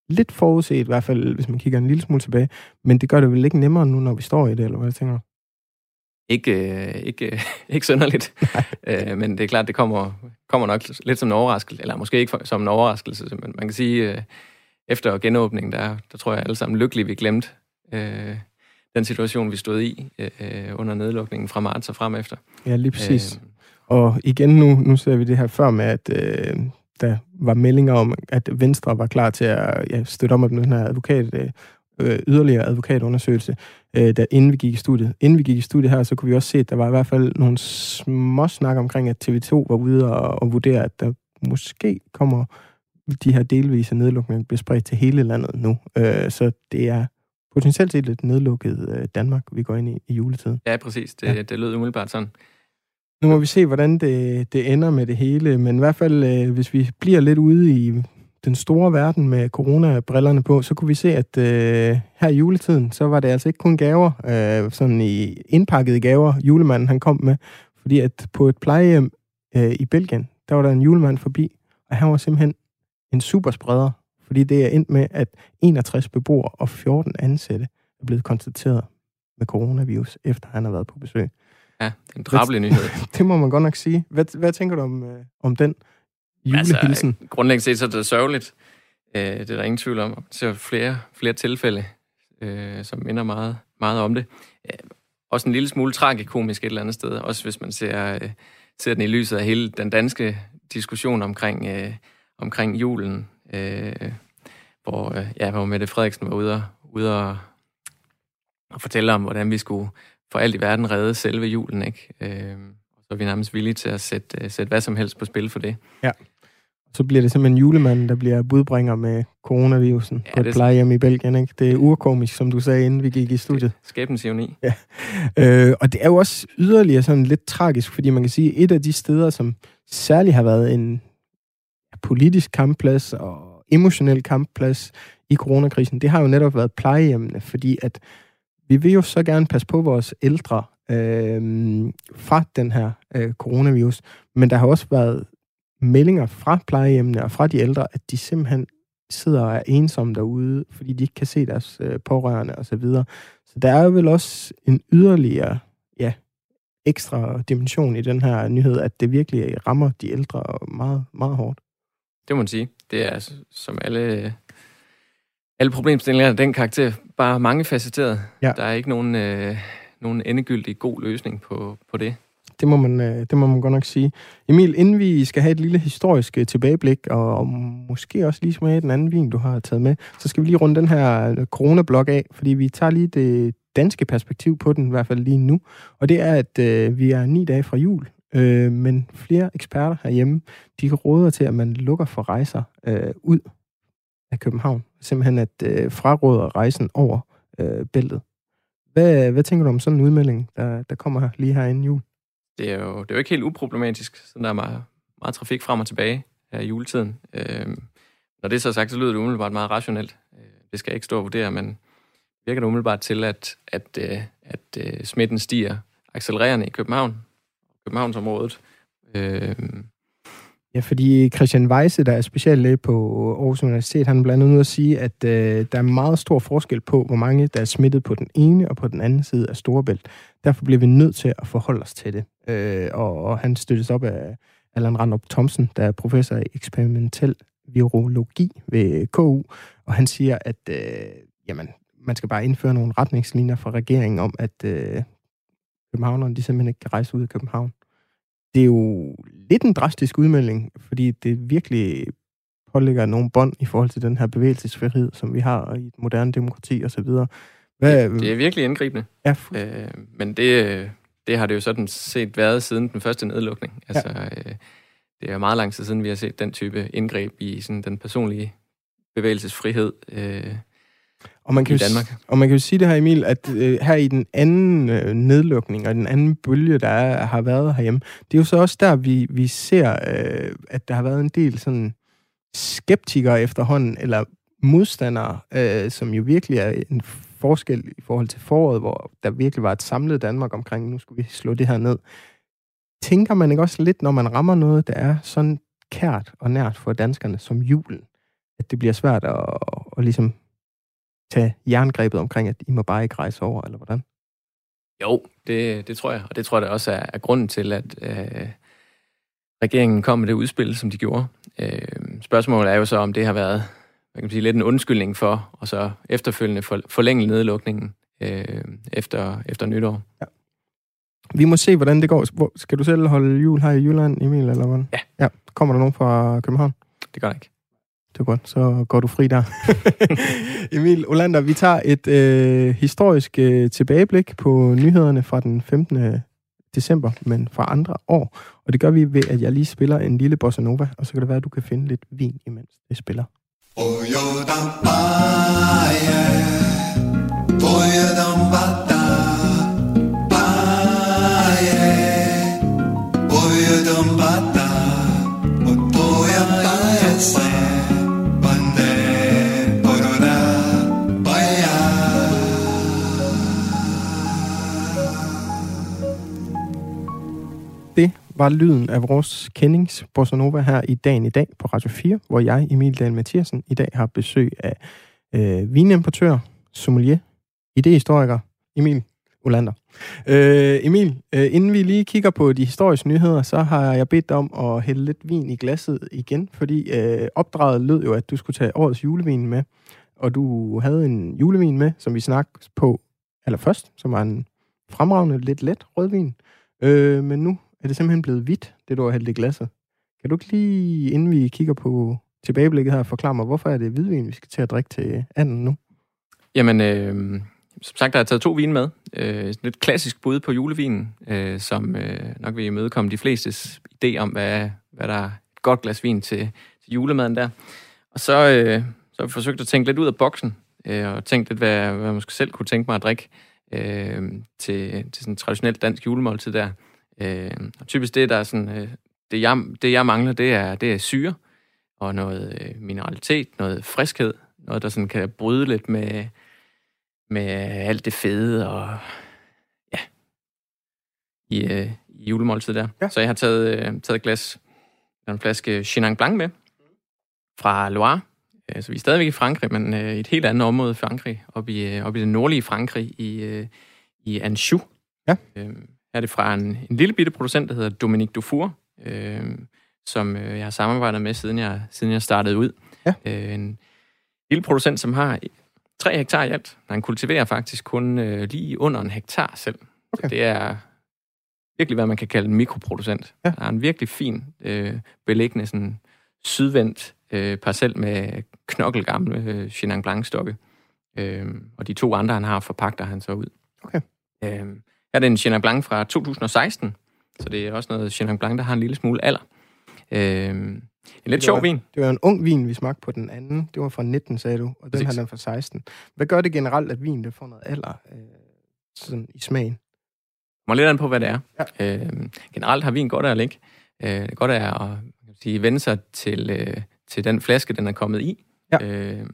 lidt forudset, i hvert fald hvis man kigger en lille smule tilbage. Men det gør det vel ikke nemmere nu, når vi står i det, eller hvad tænker du? Ikke, øh, ikke, øh, ikke synderligt. øh, men det er klart, det kommer, kommer nok lidt som en overraskelse, eller måske ikke som en overraskelse, men man kan sige, øh, efter genåbningen, der, der tror jeg alle sammen lykkeligt, vi glemte øh, den situation, vi stod i øh, under nedlukningen fra marts og frem efter. Ja, lige præcis. Øh, og igen nu, nu ser vi det her før med, at øh, der var meldinger om, at Venstre var klar til at ja, støtte om med den her advokat, øh, yderligere advokatundersøgelse, øh, da inden vi gik i studiet. Inden vi gik i studiet her, så kunne vi også se, at der var i hvert fald nogle små snak omkring, at TV2 var ude og, og vurdere, at der måske kommer de her delvise nedlukninger bliver spredt til hele landet nu. Øh, så det er potentielt set et nedlukket øh, Danmark, vi går ind i, i juletiden. Ja, præcis. Det, ja. det lød umiddelbart sådan. Nu må vi se, hvordan det, det ender med det hele, men i hvert fald, øh, hvis vi bliver lidt ude i den store verden med coronabrillerne på, så kunne vi se, at øh, her i juletiden, så var det altså ikke kun gaver, øh, sådan i indpakkede gaver, julemanden han kom med, fordi at på et plejehjem øh, i Belgien, der var der en julemand forbi, og han var simpelthen en superspreder, fordi det er endt med, at 61 beboere og 14 ansatte er blevet konstateret med coronavirus, efter han har været på besøg. Ja, en drabelig nyhed. det må man godt nok sige. Hvad, hvad tænker du om, øh, om den julehilsen? Altså, grundlæggende set så er det sørgeligt. Øh, det er der ingen tvivl om. Ser flere, flere tilfælde, øh, som minder meget, meget om det. Øh, også en lille smule tragikomisk et eller andet sted. Også hvis man ser, øh, ser den i lyset af hele den danske diskussion omkring, øh, omkring julen øh, hvor, øh, ja, hvor Mette Frederiksen var ude, og, ude og, og fortælle om, hvordan vi skulle for alt i verden redde selve julen. Ikke? Øh, og så er vi nærmest villige til at sætte, uh, sætte hvad som helst på spil for det. Ja. Så bliver det simpelthen julemanden, der bliver budbringer med coronavirusen ja, på et plejehjem i Belgien. Ikke? Det er urkomisk, som du sagde, inden vi gik i studiet. Skæbens ironi. Ja. Øh, og det er jo også yderligere sådan lidt tragisk, fordi man kan sige, at et af de steder, som særligt har været en politisk kampplads og emotionel kampplads i coronakrisen, det har jo netop været plejehjemmene, fordi at vi vil jo så gerne passe på vores ældre øh, fra den her øh, coronavirus, men der har også været meldinger fra plejehjemmene og fra de ældre, at de simpelthen sidder og er ensomme derude, fordi de ikke kan se deres øh, pårørende osv. Så, videre. så der er jo vel også en yderligere ja, ekstra dimension i den her nyhed, at det virkelig rammer de ældre meget, meget hårdt. Det må man sige. Det er som alle, alle problemstillinger af den karakter bare mangefacetteret. Ja. Der er ikke nogen, øh, nogen endegyldig god løsning på, på det. Det må, man, øh, det må man godt nok sige. Emil, inden vi skal have et lille historisk øh, tilbageblik, og, og måske også lige smage den anden vin, du har taget med, så skal vi lige runde den her øh, coronablok af, fordi vi tager lige det danske perspektiv på den, i hvert fald lige nu. Og det er, at øh, vi er ni dage fra jul, Øh, men flere eksperter herhjemme, de råder til, at man lukker for rejser øh, ud af København. Simpelthen at øh, fraråder rejsen over øh, bæltet. Hvad, hvad tænker du om sådan en udmelding, der, der kommer her lige her inden jul? Det er jo, det er jo ikke helt uproblematisk, så der er meget, meget trafik frem og tilbage her i juletiden. Øh, når det er så sagt, så lyder det umiddelbart meget rationelt. Øh, det skal jeg ikke stå og vurdere, men virker det umiddelbart til, at, at, øh, at, at smitten stiger accelererende i København, Københavnsområdet. Øh, Ja, fordi Christian Weisse, der er speciallæge på Aarhus Universitet, han er blandt andet ude at sige, at øh, der er meget stor forskel på, hvor mange der er smittet på den ene og på den anden side af Storebælt. Derfor bliver vi nødt til at forholde os til det. Øh, og, og han støttes op af Allan Randrup Thomsen, der er professor i eksperimentel virologi ved KU, og han siger, at øh, jamen, man skal bare indføre nogle retningslinjer fra regeringen om, at øh, københavnerne de simpelthen ikke kan rejse ud af København det er jo lidt en drastisk udmelding, fordi det virkelig pålægger nogle bånd i forhold til den her bevægelsesfrihed, som vi har i et moderne demokrati osv. Hvad, det er virkelig indgribende. Ja. Øh, men det, det har det jo sådan set været siden den første nedlukning. Altså, ja. øh, det er meget lang tid siden, vi har set den type indgreb i sådan den personlige bevægelsesfrihed. Øh, og man kan i Danmark. Jo, og man kan jo sige det her, Emil, at øh, her i den anden øh, nedlukning og den anden bølge, der er, har været herhjemme, det er jo så også der, vi, vi ser, øh, at der har været en del sådan skeptikere efterhånden, eller modstandere, øh, som jo virkelig er en forskel i forhold til foråret, hvor der virkelig var et samlet Danmark omkring, nu skulle vi slå det her ned. Tænker man ikke også lidt, når man rammer noget, der er sådan kært og nært for danskerne som julen, at det bliver svært at, at, at ligesom tage jerngrebet omkring, at I må bare ikke rejse over, eller hvordan? Jo, det, det tror jeg, og det tror jeg da også er, er grunden til, at øh, regeringen kom med det udspil, som de gjorde. Øh, spørgsmålet er jo så, om det har været man kan sige, lidt en undskyldning for, og så efterfølgende for, forlænge nedlukningen øh, efter, efter nytår. Ja. Vi må se, hvordan det går. Hvor, skal du selv holde jul her i Jylland, Emil, eller hvordan? Ja. ja. Kommer der nogen fra København? Det gør der ikke. Det er godt, så går du fri der. Emil Olander, vi tager et øh, historisk øh, tilbageblik på nyhederne fra den 15. Øh, december, men fra andre år. Og det gør vi ved, at jeg lige spiller en lille bossa nova, og så kan det være, at du kan finde lidt vin, imens det spiller. Oh, var lyden af vores kendings Bossa Nova her i dagen i dag på Radio 4, hvor jeg, Emil Dahl Mathiasen, i dag har besøg af øh, vinimportør, sommelier, idehistoriker, Emil Olander. Øh, Emil, øh, inden vi lige kigger på de historiske nyheder, så har jeg bedt dig om at hælde lidt vin i glasset igen, fordi øh, opdraget lød jo, at du skulle tage årets julevin med, og du havde en julevin med, som vi snakkede på allerførst, som var en fremragende, lidt let rødvin. Øh, men nu er det simpelthen blevet hvidt, det du har hældt i glasset. Kan du ikke lige, inden vi kigger på tilbageblikket her, forklare mig, hvorfor er det hvidvin, vi skal til at drikke til anden nu? Jamen, øh, som sagt, der er taget to vine med. Øh, et klassisk bud på julevinen, øh, som øh, nok vil imødekomme de flestes idé om, hvad, hvad der er et godt glas vin til, til julemaden der. Og så, øh, så har vi forsøgt at tænke lidt ud af boksen, øh, og tænkt lidt, hvad, hvad man måske selv kunne tænke mig at drikke øh, til, til sådan en traditionelt dansk julemåltid der. Øh, og typisk det, der er sådan, øh, det, jeg, det, jeg mangler, det er, det er syre og noget øh, mineralitet, noget friskhed, noget, der sådan kan bryde lidt med, med alt det fede og ja, i, øh, i julemåltid der. Ja. Så jeg har taget, øh, taget et glas, en flaske Chenin Blanc med fra Loire. Øh, så vi er stadigvæk i Frankrig, men øh, i et helt andet område i Frankrig, oppe i, øh, op i det nordlige Frankrig, i, øh, i Anjou. Ja. Øh, er det fra en, en lille bitte producent, der hedder Dominique Dufour, øh, som øh, jeg har samarbejdet med, siden jeg, siden jeg startede ud. Ja. Øh, en lille producent, som har 3 hektar i alt. Han kultiverer faktisk kun øh, lige under en hektar selv. Okay. Så det er virkelig, hvad man kan kalde en mikroproducent. Ja. Der er en virkelig fin øh, beliggende sådan sydvendt øh, parcel med knokkelgamle øh, Chenin Blanc-stokke. Øh, og de to andre, han har, forpagter han så ud. Okay. Øh, er det en Chenin Blanc fra 2016, så det er også noget Chenin Blanc, der har en lille smule alder. Øh, en lidt sjov vin. Det var en ung vin, vi smagte på den anden. Det var fra 19, sagde du, og den her den fra 16. Hvad gør det generelt, at vinen får noget alder øh, sådan i smagen? Må lidt an på, hvad det er. Ja. Øh, generelt har vin godt af at ligge. Øh, godt af at sige, vende sig til, øh, til den flaske, den er kommet i. Ja. Øh,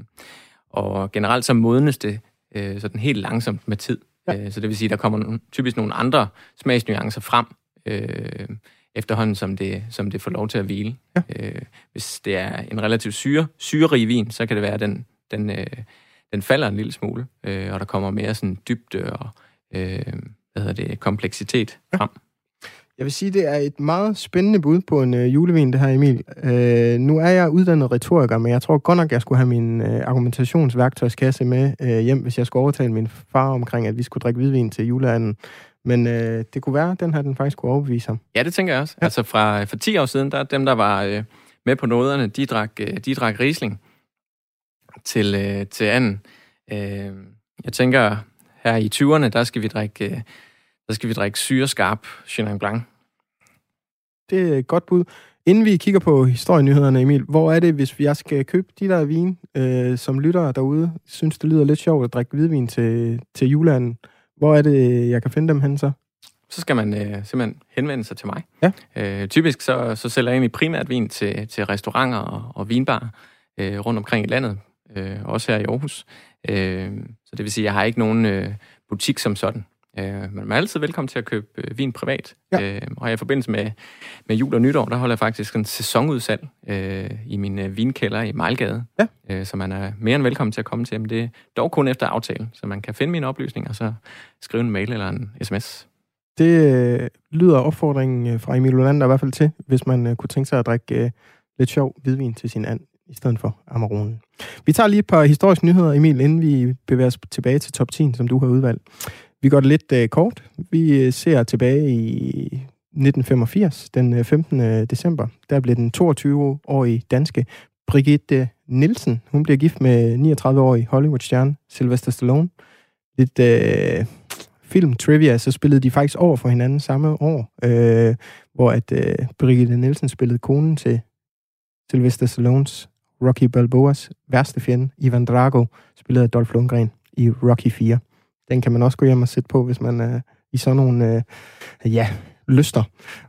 og generelt så modnes det øh, sådan helt langsomt med tid. Ja. Øh, så det vil sige, at der kommer typisk nogle andre smagsnuancer frem, øh, efterhånden som det, som det får lov til at hvile. Ja. Øh, hvis det er en relativt syre, syrerig vin, så kan det være, at den, den, øh, den falder en lille smule, øh, og der kommer mere sådan dybde og øh, hvad hedder det, kompleksitet ja. Jeg vil sige, det er et meget spændende bud på en øh, julevin, det her, Emil. Øh, nu er jeg uddannet retoriker, men jeg tror godt nok, jeg skulle have min øh, argumentationsværktøjskasse med øh, hjem, hvis jeg skulle overtale min far omkring, at vi skulle drikke hvidvin til juleanden. Men øh, det kunne være, at den her den faktisk kunne overbevise ham. Ja, det tænker jeg også. Ja. Altså fra for 10 år siden, der dem, der var øh, med på noderne, de drak, øh, de drak Riesling til, øh, til anden. Øh, jeg tænker, her i 20'erne, der skal vi drikke, øh, der skal vi drikke syreskarp Chenin Blanc. Det er et godt bud. Inden vi kigger på historienyhederne, Emil, hvor er det, hvis jeg skal købe de der vin, øh, som lytter derude, synes det lyder lidt sjovt at drikke hvidvin til, til juleanden, hvor er det, jeg kan finde dem hen så? Så skal man øh, simpelthen henvende sig til mig. Ja. Øh, typisk så, så sælger jeg egentlig primært vin til, til restauranter og, og vinbarer øh, rundt omkring i landet, øh, også her i Aarhus. Øh, så det vil sige, at jeg har ikke nogen øh, butik som sådan. Øh, man er altid velkommen til at købe øh, vin privat. Ja. Øh, og i forbindelse med, med jul og nytår, der holder jeg faktisk en sæsonudsalg øh, i min øh, vinkælder i Mejlgade. Ja. Øh, så man er mere end velkommen til at komme til. Men det er dog kun efter aftale, så man kan finde mine oplysninger og så skrive en mail eller en sms. Det øh, lyder opfordringen øh, fra Emil Olander i hvert fald til, hvis man øh, kunne tænke sig at drikke øh, lidt sjov hvidvin til sin and i stedet for Amaronen. Vi tager lige et par historiske nyheder, Emil, inden vi bevæger os tilbage til top 10, som du har udvalgt. Vi går det lidt øh, kort. Vi øh, ser tilbage i 1985, den øh, 15. Øh, december. Der blev den 22-årige danske Brigitte Nielsen. Hun bliver gift med 39-årig Hollywood-stjerne Sylvester Stallone. Lidt øh, film-trivia, så spillede de faktisk over for hinanden samme år, øh, hvor at øh, Brigitte Nielsen spillede konen til Sylvester Stallones Rocky Balboas værste fjende, Ivan Drago, spillet af Dolph Lundgren i Rocky 4. Den kan man også gå hjem og sætte på, hvis man er i sådan nogle, øh, ja, lyster.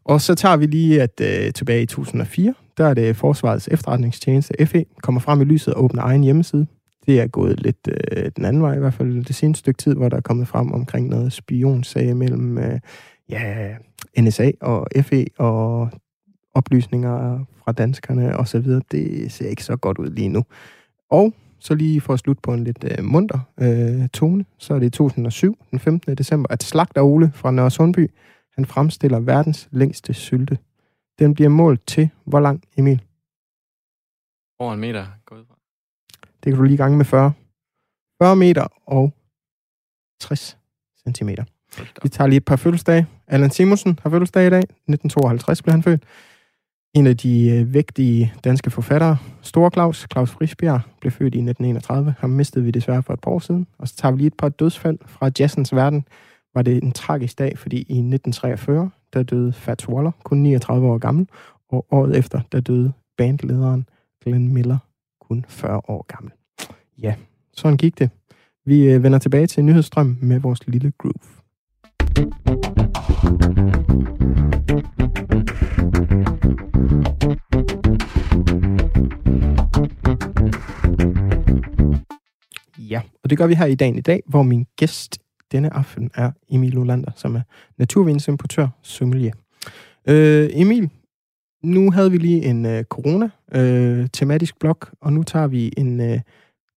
Og så tager vi lige, at øh, tilbage i 2004, der er det Forsvarets efterretningstjeneste, FE, kommer frem i lyset og åbner egen hjemmeside. Det er gået lidt øh, den anden vej, i hvert fald det seneste stykke tid, hvor der er kommet frem omkring noget spionsag mellem øh, ja, NSA og FE og oplysninger fra danskerne osv. Det ser ikke så godt ud lige nu. Og så lige for at slutte på en lidt øh, munter øh, tone, så er det i 2007, den 15. december, at Slagter Ole fra Nørre Sundby, han fremstiller verdens længste sylte. Den bliver målt til, hvor lang, Emil? Over en meter gået fra. Det kan du lige gange med 40. 40 meter og 60 centimeter. Vi tager lige et par fødselsdage. Allan Simonsen har fødselsdag i dag. 1952 blev han født. En af de øh, vægtige danske forfattere, Store Claus, Claus Frisbjerg, blev født i 1931. Ham mistede vi desværre for et par år siden. Og så tager vi lige et par dødsfald fra jazzens verden. Var det en tragisk dag, fordi i 1943, der døde Fats Waller, kun 39 år gammel. Og året efter, der døde bandlederen Glenn Miller, kun 40 år gammel. Ja, sådan gik det. Vi øh, vender tilbage til nyhedsstrøm med vores lille groove. Og det gør vi her i dagen i dag, hvor min gæst denne aften er Emil Olander, som er naturvinsimportør sommelier. Øh, Emil, nu havde vi lige en øh, corona-tematisk øh, blok, og nu tager vi en øh,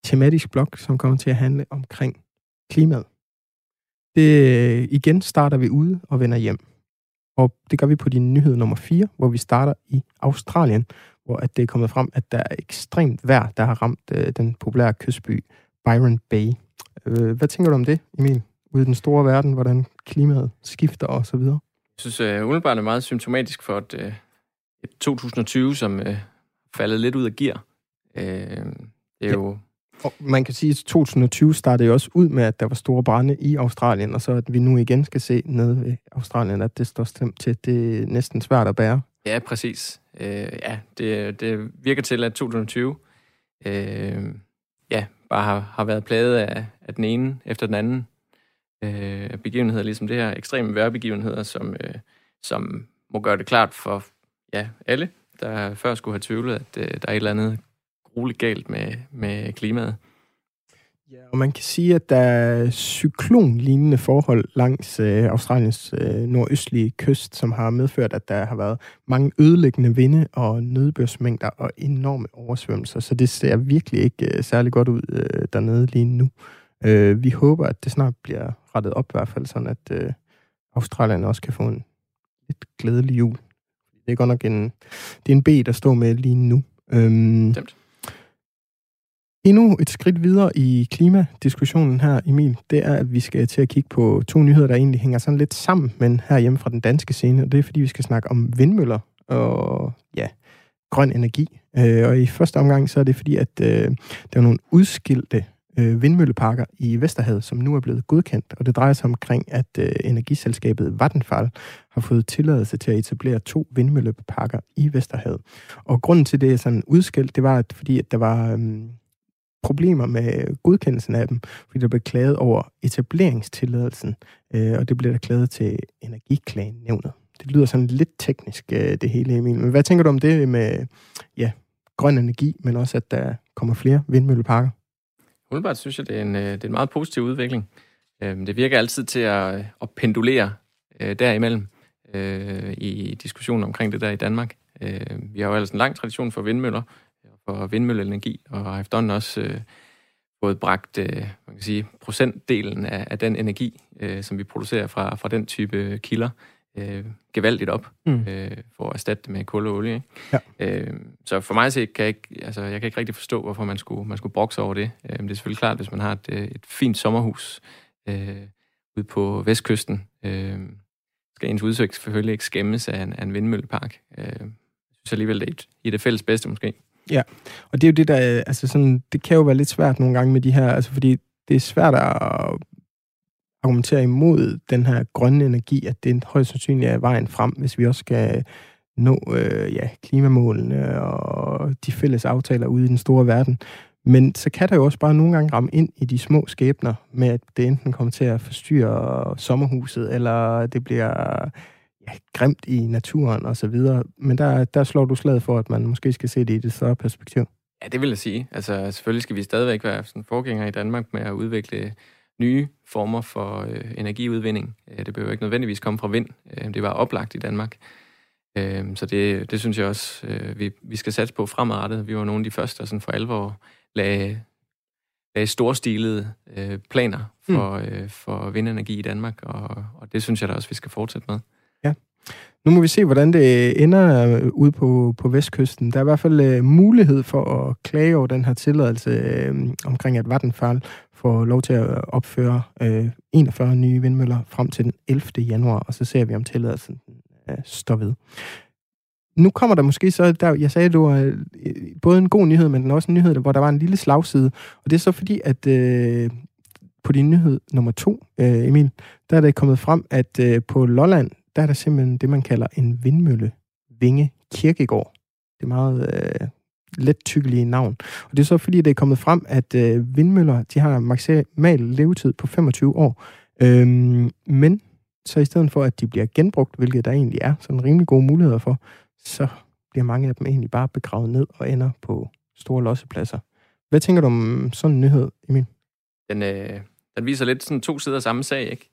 tematisk blok, som kommer til at handle omkring klimaet. Det, øh, igen starter vi ude og vender hjem. Og det gør vi på din nyhed nummer 4, hvor vi starter i Australien, hvor at det er kommet frem, at der er ekstremt vejr, der har ramt øh, den populære kystby Byron Bay. Øh, hvad tænker du om det, Emil? Ude i den store verden, hvordan klimaet skifter og så videre? Jeg synes uh, umiddelbart er meget symptomatisk for et, uh, et 2020, som uh, faldet lidt ud af gear. Uh, det er ja. jo... Og man kan sige, at 2020 startede jo også ud med, at der var store brænde i Australien, og så at vi nu igen skal se nede ved Australien, at det står stemt til, det er næsten svært at bære. Ja, præcis. Uh, ja, det, det virker til, at 2020 uh, ja, bare har, har været plaget af, af den ene efter den anden øh, begivenheder, ligesom det her ekstreme vejrbegivenheder, som, øh, som må gøre det klart for ja, alle, der før skulle have tvivlet, at øh, der er et eller andet grueligt galt med, med klimaet. Ja, og man kan sige, at der er cyklonlignende forhold langs øh, Australiens øh, nordøstlige kyst, som har medført, at der har været mange ødelæggende vinde og nedbørsmængder og enorme oversvømmelser. Så det ser virkelig ikke øh, særlig godt ud øh, dernede lige nu. Øh, vi håber, at det snart bliver rettet op i hvert fald, sådan at øh, Australien også kan få en lidt glædelig jul. Det er godt nok en, det er en B, der står med lige nu. Øhm, Stemt. Endnu et skridt videre i klimadiskussionen her, Emil, det er, at vi skal til at kigge på to nyheder, der egentlig hænger sådan lidt sammen, men herhjemme fra den danske scene, og det er, fordi vi skal snakke om vindmøller og ja, grøn energi. Øh, og i første omgang, så er det fordi, at øh, der er nogle udskilte øh, vindmølleparker i Vesterhavet, som nu er blevet godkendt, og det drejer sig omkring, at øh, energiselskabet Vattenfall har fået tilladelse til at etablere to vindmølleparker i Vesterhavet. Og grunden til det er sådan udskilt, det var, at fordi at der var... Øh, problemer med godkendelsen af dem, fordi der blev klaget over etableringstilladelsen, øh, og det blev der klaget til Energiklagenævnet. Det lyder sådan lidt teknisk, øh, det hele, Emil. Men hvad tænker du om det med ja, grøn energi, men også at der kommer flere vindmølleparker? Umiddelbart synes jeg, det er en, øh, det er en meget positiv udvikling. Øh, det virker altid til at, øh, at pendulere derimellem i diskussionen omkring det der i Danmark. Vi har jo altså en lang tradition for vindmøller, for vindmølleenergi, og har efterhånden også øh, fået bragt øh, man kan sige, procentdelen af, af den energi, øh, som vi producerer fra, fra den type kilder, øh, gevaldigt op, mm. øh, for at erstatte det med kul og olie. Ikke? Ja. Øh, så for mig så kan jeg ikke, altså, jeg kan ikke rigtig forstå, hvorfor man skulle, man skulle brokse over det. Øh, det er selvfølgelig klart, hvis man har et, øh, et fint sommerhus øh, ude på vestkysten, øh, skal ens udsigt selvfølgelig ikke skæmmes af en, af en vindmøllepark. Øh, jeg synes alligevel, det er i det fælles bedste måske. Ja, og det er jo det, der, øh, altså sådan, det kan jo være lidt svært nogle gange med de her, altså fordi det er svært at argumentere imod den her grønne energi, at det højst sandsynligt er vejen frem, hvis vi også skal nå øh, ja, klimamålene og de fælles aftaler ude i den store verden. Men så kan der jo også bare nogle gange ramme ind i de små skæbner med, at det enten kommer til at forstyrre sommerhuset, eller det bliver grimt i naturen og så videre. Men der, der slår du slaget for, at man måske skal se det i det større perspektiv. Ja, det vil jeg sige. Altså, selvfølgelig skal vi stadigvæk være sådan forgængere i Danmark med at udvikle nye former for øh, energiudvinding. Øh, det behøver ikke nødvendigvis komme fra vind. Øh, det var oplagt i Danmark. Øh, så det, det synes jeg også, øh, vi, vi skal satse på fremadrettet. Vi var nogle af de første, der sådan for alvor lagde, lagde storstilede øh, planer for, mm. øh, for vindenergi i Danmark, og, og det synes jeg da også, vi skal fortsætte med. Nu må vi se, hvordan det ender ude på, på vestkysten. Der er i hvert fald øh, mulighed for at klage over den her tilladelse øh, omkring, at Vattenfall får lov til at opføre øh, 41 nye vindmøller frem til den 11. januar, og så ser vi, om tilladelsen øh, står ved. Nu kommer der måske så, der, jeg sagde, at det var øh, både en god nyhed, men også en nyhed, hvor der var en lille slagside. Og det er så fordi, at øh, på din nyhed nummer to, øh, Emil, der er det kommet frem, at øh, på Lolland, der er der simpelthen det, man kalder en vindmølle vinge kirkegård. Det er meget øh, let tykkelige navn. Og det er så fordi, det er kommet frem, at øh, vindmøller de har maksimal levetid på 25 år. Øhm, men så i stedet for, at de bliver genbrugt, hvilket der egentlig er sådan rimelig gode muligheder for, så bliver mange af dem egentlig bare begravet ned og ender på store lossepladser. Hvad tænker du om sådan en nyhed, Emil? Den, øh, den viser lidt sådan to sider af samme sag, ikke?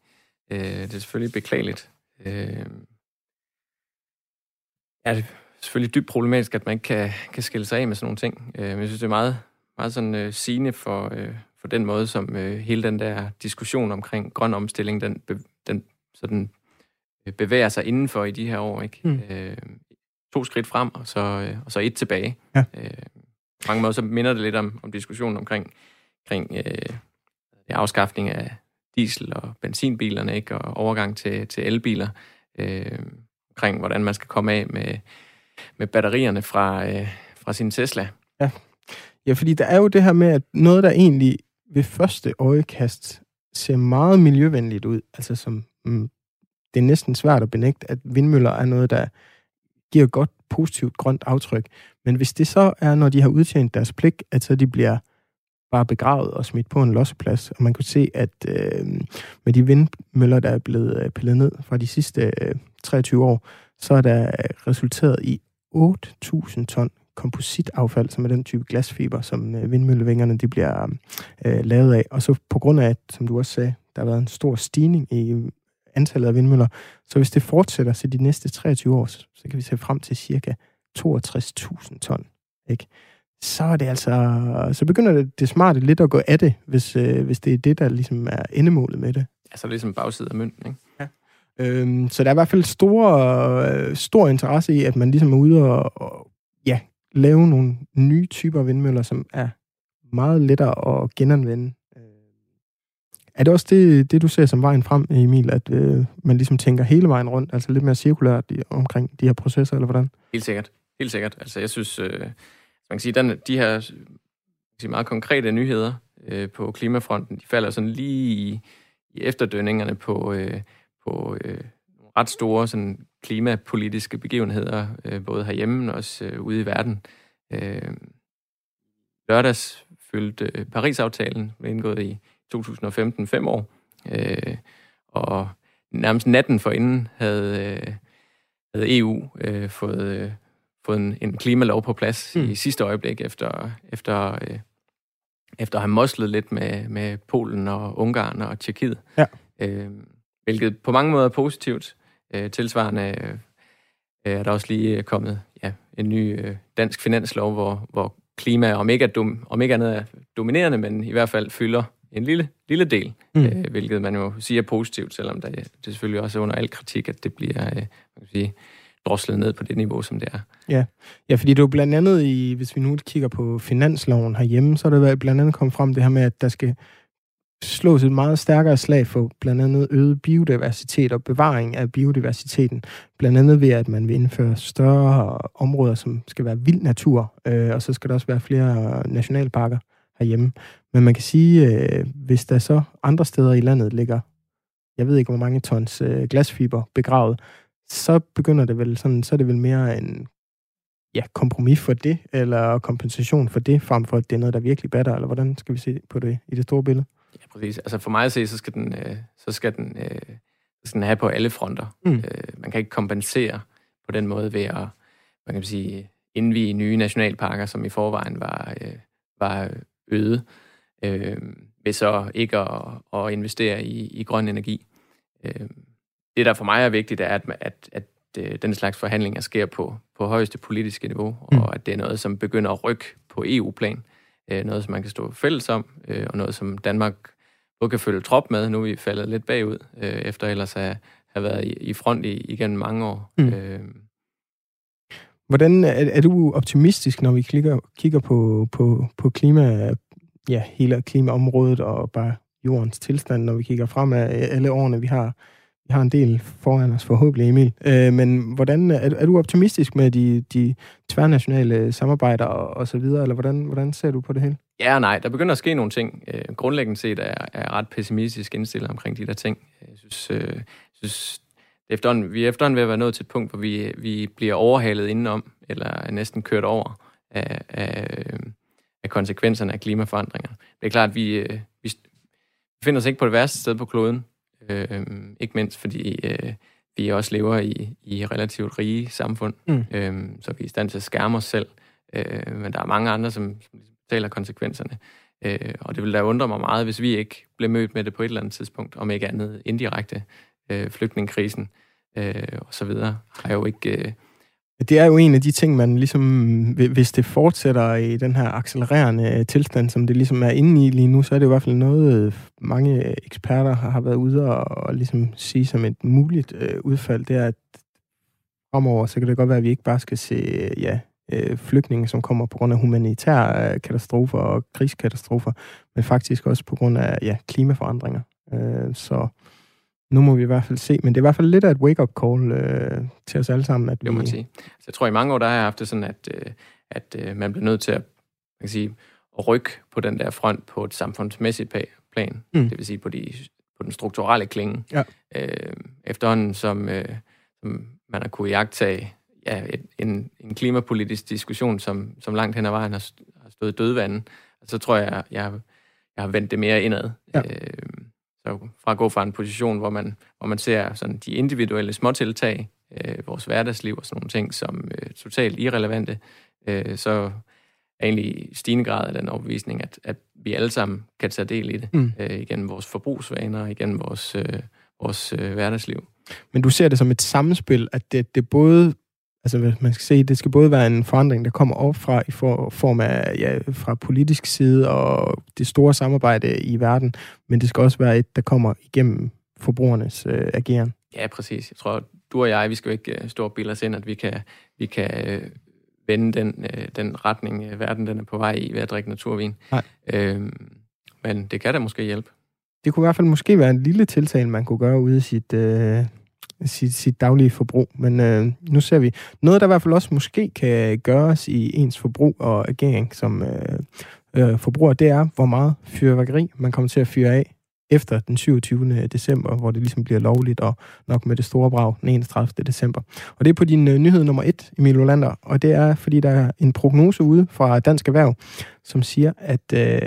Øh, det er selvfølgelig beklageligt, Øh, ja, det er selvfølgelig dybt problematisk, at man ikke kan, kan skille sig af med sådan nogle ting. Øh, men jeg synes, det er meget, meget sådan, øh, sigende for, øh, for den måde, som øh, hele den der diskussion omkring grøn omstilling, den, den sådan, øh, bevæger sig indenfor i de her år. Ikke? Mm. Øh, to skridt frem, og så, øh, og så et tilbage. Ja. Øh, på mange måder så minder det lidt om, om diskussionen omkring, omkring øh, afskaffning af diesel- og benzinbilerne, ikke? og overgang til, til elbiler, øh, omkring hvordan man skal komme af med, med batterierne fra, øh, fra sin Tesla. Ja. ja, fordi der er jo det her med, at noget, der egentlig ved første øjekast ser meget miljøvenligt ud, altså som mm, det er næsten svært at benægte, at vindmøller er noget, der giver godt positivt grønt aftryk. Men hvis det så er, når de har udtjent deres pligt, at så de bliver var begravet og smidt på en losseplads. Og man kunne se, at øh, med de vindmøller, der er blevet øh, pillet ned fra de sidste øh, 23 år, så er der øh, resulteret i 8.000 ton kompositaffald, som er den type glasfiber, som øh, vindmøllevingerne de bliver øh, øh, lavet af. Og så på grund af, at, som du også sagde, der har været en stor stigning i antallet af vindmøller, så hvis det fortsætter til de næste 23 år, så kan vi se frem til cirka 62.000 ton. Ikke? Så er det altså, så begynder det, det smarte lidt at gå af det, hvis, øh, hvis det er det, der ligesom er endemålet med det. Altså ligesom bagsiden af mønten, ikke? Ja. Øhm, så der er i hvert fald stor, øh, stor interesse i, at man ligesom er ude og, og ja, lave nogle nye typer vindmøller, som er meget lettere at genanvende. Øh, er det også det, det, du ser som vejen frem, Emil, at øh, man ligesom tænker hele vejen rundt, altså lidt mere cirkulært omkring de her processer, eller hvordan? Helt sikkert. Helt sikkert. Altså, jeg synes, øh, man kan sige, den, de her sige, meget konkrete nyheder øh, på klimafronten, de falder sådan lige i, i efterdønningerne på, øh, på øh, ret store sådan, klimapolitiske begivenheder, øh, både herhjemme, og også øh, ude i verden. Øh, lørdags fyldte øh, Paris-aftalen, blev indgået i 2015, fem år, øh, og nærmest natten for inden havde, øh, havde EU øh, fået, øh, fået en, en klimalov på plads mm. i sidste øjeblik, efter, efter, øh, efter at have moslet lidt med, med Polen og Ungarn og Tjekkiet. Ja. Øh, hvilket på mange måder er positivt. Øh, tilsvarende øh, er der også lige kommet ja, en ny øh, dansk finanslov, hvor, hvor klima om ikke, er dum, om ikke andet er dominerende, men i hvert fald fylder en lille, lille del, mm. øh, hvilket man jo siger er positivt, selvom der, det selvfølgelig også er under al kritik, at det bliver øh, man kan sige, droslet ned på det niveau, som det er. Ja, ja fordi det er jo blandt andet, i, hvis vi nu kigger på finansloven herhjemme, så er det blandt andet kommet frem det her med, at der skal slås et meget stærkere slag for blandt andet øget biodiversitet og bevaring af biodiversiteten. Blandt andet ved, at man vil indføre større områder, som skal være vild natur, øh, og så skal der også være flere nationalparker herhjemme. Men man kan sige, øh, hvis der så andre steder i landet ligger, jeg ved ikke hvor mange tons øh, glasfiber begravet, så begynder det vel sådan, så er det vel mere en ja, kompromis for det, eller kompensation for det, frem for at det er noget, der virkelig batter, eller hvordan skal vi se på det i det store billede? Ja, præcis. Altså for mig at se, så skal den, øh, så skal den, øh, så skal den have på alle fronter. Mm. Øh, man kan ikke kompensere på den måde ved at, man kan sige, indvige nye nationalparker, som i forvejen var, øh, var øde, øh, ved så ikke at, at investere i, i grøn energi. Øh, det, der for mig er vigtigt, er, at, at, at, øh, den slags forhandlinger sker på, på højeste politiske niveau, mm. og at det er noget, som begynder at rykke på EU-plan. Øh, noget, som man kan stå fælles om, øh, og noget, som Danmark både kan følge trop med. Nu er vi faldet lidt bagud, øh, efter ellers at have været i, i front i, igennem mange år. Mm. Øh, Hvordan er, er du optimistisk, når vi kigger, kigger på, på, på klima, ja, hele klimaområdet og bare jordens tilstand, når vi kigger frem af alle årene, vi har vi har en del foran os forhåbentlig, Emil. Øh, men hvordan er, er du optimistisk med de, de tværnationale samarbejder og, og så videre, eller hvordan, hvordan ser du på det hele? Ja og nej. Der begynder at ske nogle ting. Øh, grundlæggende set er, er ret pessimistisk indstillet omkring de der ting. Øh, jeg synes, øh, synes efterhånden, vi er efterhånden ved at være nået til et punkt, hvor vi, vi bliver overhalet indenom, eller næsten kørt over af, af, af konsekvenserne af klimaforandringer. Det er klart, at vi, øh, vi befinder os ikke på det værste sted på kloden. Øh, ikke mindst fordi øh, vi også lever i, i relativt rige samfund, mm. øh, så vi er i stand til at skærme os selv. Øh, men der er mange andre, som, som betaler konsekvenserne. Øh, og det vil da undre mig meget, hvis vi ikke blev mødt med det på et eller andet tidspunkt, om ikke andet indirekte. Øh, flygtningekrisen øh, og så videre har jo ikke... Øh, det er jo en af de ting, man ligesom, hvis det fortsætter i den her accelererende øh, tilstand, som det ligesom er inde i lige nu, så er det i hvert fald noget, øh, mange øh, eksperter har været ude og, og ligesom sige som et muligt øh, udfald, det er, at fremover, så kan det godt være, at vi ikke bare skal se ja, øh, flygtninge, som kommer på grund af humanitære katastrofer og krigskatastrofer, men faktisk også på grund af ja, klimaforandringer. Øh, så nu må vi i hvert fald se, men det er i hvert fald lidt af et wake-up call øh, til os alle sammen. At det må man sige. Så jeg tror, i mange år, der har jeg haft det sådan, at, øh, at øh, man bliver nødt til at, man kan sige, at rykke på den der front på et samfundsmæssigt plan. Mm. Det vil sige på, de, på den strukturelle klinge. Ja. Øh, efterhånden, som, øh, som man har kunne jagtage ja, et, en, en klimapolitisk diskussion, som, som langt hen ad vejen har, har stået dødvanden, så tror jeg, jeg, jeg har vendt det mere indad. Ja. Øh, så fra at gå fra en position, hvor man, hvor man ser sådan de individuelle småtiltag øh, vores hverdagsliv og sådan nogle ting som øh, totalt irrelevante, øh, så er egentlig i stigende grad af den overbevisning, at, at vi alle sammen kan tage del i det, mm. øh, igennem vores forbrugsvaner, igennem vores, øh, vores øh, hverdagsliv. Men du ser det som et samspil, at det, det både Altså, man skal se, det skal både være en forandring, der kommer op fra i form af ja, fra politisk side og det store samarbejde i verden, men det skal også være et, der kommer igennem forbrugernes øh, ageren. Ja, præcis. Jeg tror, du og jeg, vi skal jo ikke øh, stå og bilde os ind, at vi kan, vi kan øh, vende den, øh, den retning, øh, verden den er på vej i ved at drikke naturvin. Nej. Øhm, men det kan da måske hjælpe. Det kunne i hvert fald måske være en lille tiltag, man kunne gøre ude i sit, øh, sit, sit daglige forbrug. Men øh, nu ser vi noget, der i hvert fald også måske kan gøres i ens forbrug og agering som øh, øh, forbruger, det er, hvor meget fyrværkeri man kommer til at fyre af efter den 27. december, hvor det ligesom bliver lovligt, og nok med det store brag den 31. december. Og det er på din øh, nyhed nummer et, Emil Olander, og det er, fordi der er en prognose ude fra Dansk Erhverv, som siger, at øh,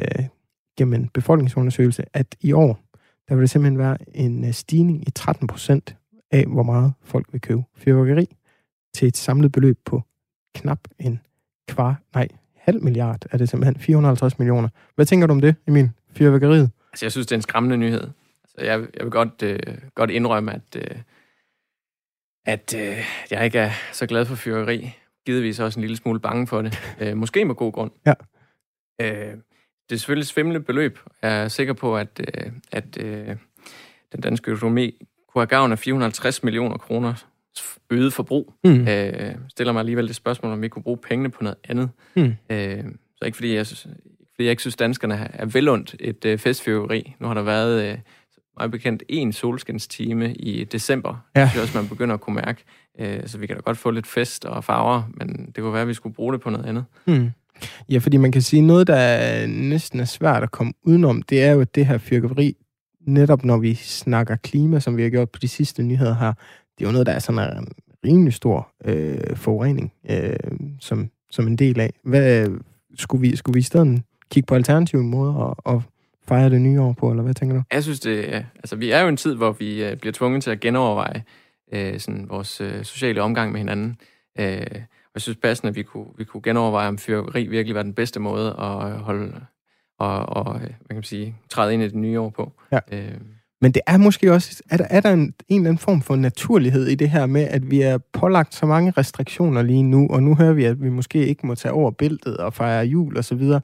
gennem en befolkningsundersøgelse, at i år, der vil det simpelthen være en øh, stigning i 13 procent af, hvor meget folk vil købe fyrværkeri, til et samlet beløb på knap en kvart, nej, halv milliard er det simpelthen, 450 millioner. Hvad tænker du om det, Emil? Fyrværkeriet? Altså, jeg synes, det er en skræmmende nyhed. Altså, jeg, jeg vil godt, øh, godt indrømme, at, øh, at øh, jeg ikke er så glad for fyrværkeri. Givetvis også en lille smule bange for det. Øh, måske med god grund. Ja. Øh, det er selvfølgelig svimlende beløb. Jeg er sikker på, at, øh, at øh, den danske økonomi kunne have gavn af 450 millioner kroner øget forbrug. Mm. Øh, stiller mig alligevel det spørgsmål, om vi kunne bruge pengene på noget andet. Mm. Øh, så ikke fordi jeg, fordi jeg ikke synes, danskerne er velundt et øh, festfyrværkeri. Nu har der været øh, meget bekendt en solskinstime i december. Ja. Det er også, man begynder at kunne mærke. Øh, så vi kan da godt få lidt fest og farver, men det kunne være, at vi skulle bruge det på noget andet. Mm. Ja, fordi man kan sige, noget, der næsten er svært at komme udenom, det er jo, at det her fyrværkeri, netop når vi snakker klima, som vi har gjort på de sidste nyheder her, det er jo noget, der er sådan en rimelig stor øh, forurening øh, som, som en del af. Hvad, skulle, vi, skulle vi i stedet kigge på alternative måder at, og fejre det nye år på, eller hvad tænker du? Jeg synes, det øh, altså, vi er jo en tid, hvor vi øh, bliver tvunget til at genoverveje øh, sådan, vores øh, sociale omgang med hinanden. Øh, og jeg synes passende, at vi kunne, vi kunne genoverveje, om fyrværkeri virkelig var den bedste måde at holde og, og hvad kan man sige, træde ind i det nye år på. Ja. Øh, men det er måske også, er der, er der en, en eller anden form for naturlighed i det her med, at vi er pålagt så mange restriktioner lige nu, og nu hører vi, at vi måske ikke må tage over bæltet og fejre jul og så videre.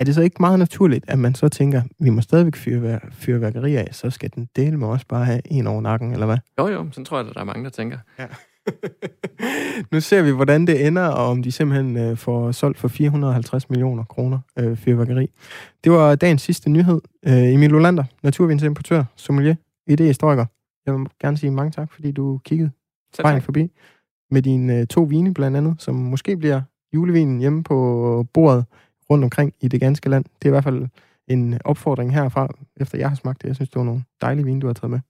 Er det så ikke meget naturligt, at man så tænker, vi må stadigvæk fyre fyrværkeri af, så skal den dele med også bare have en over nakken, eller hvad? Jo, jo, sådan tror jeg, at der er mange, der tænker. Ja. nu ser vi, hvordan det ender, og om de simpelthen øh, får solgt for 450 millioner kroner øh, fyrværkeri. Det var dagens sidste nyhed. Øh, Emil Olander, naturvinsimportør, sommelier, idehistoriker. Jeg vil gerne sige mange tak, fordi du kiggede vejen forbi med dine øh, to vine blandt andet, som måske bliver julevinen hjemme på bordet rundt omkring i det ganske land. Det er i hvert fald en opfordring herfra, efter jeg har smagt det. Jeg synes, det var nogle dejlige vine, du har taget med.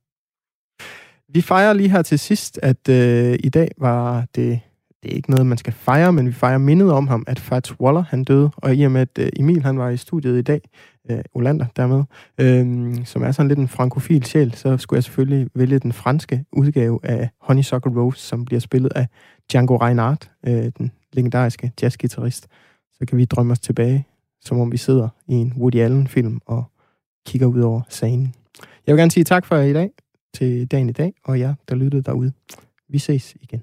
Vi fejrer lige her til sidst, at øh, i dag var det, det er ikke noget, man skal fejre, men vi fejrer mindet om ham, at Fats Waller, han døde, og i og med, at øh, Emil, han var i studiet i dag, øh, Olander dermed, øh, som er sådan lidt en frankofil sjæl, så skulle jeg selvfølgelig vælge den franske udgave af Honeysuckle Rose, som bliver spillet af Django Reinhardt, øh, den legendariske jazzgitarrist. Så kan vi drømme os tilbage, som om vi sidder i en Woody Allen-film og kigger ud over scenen. Jeg vil gerne sige tak for i dag til dagen i dag, og jer, der lyttede derude. Vi ses igen.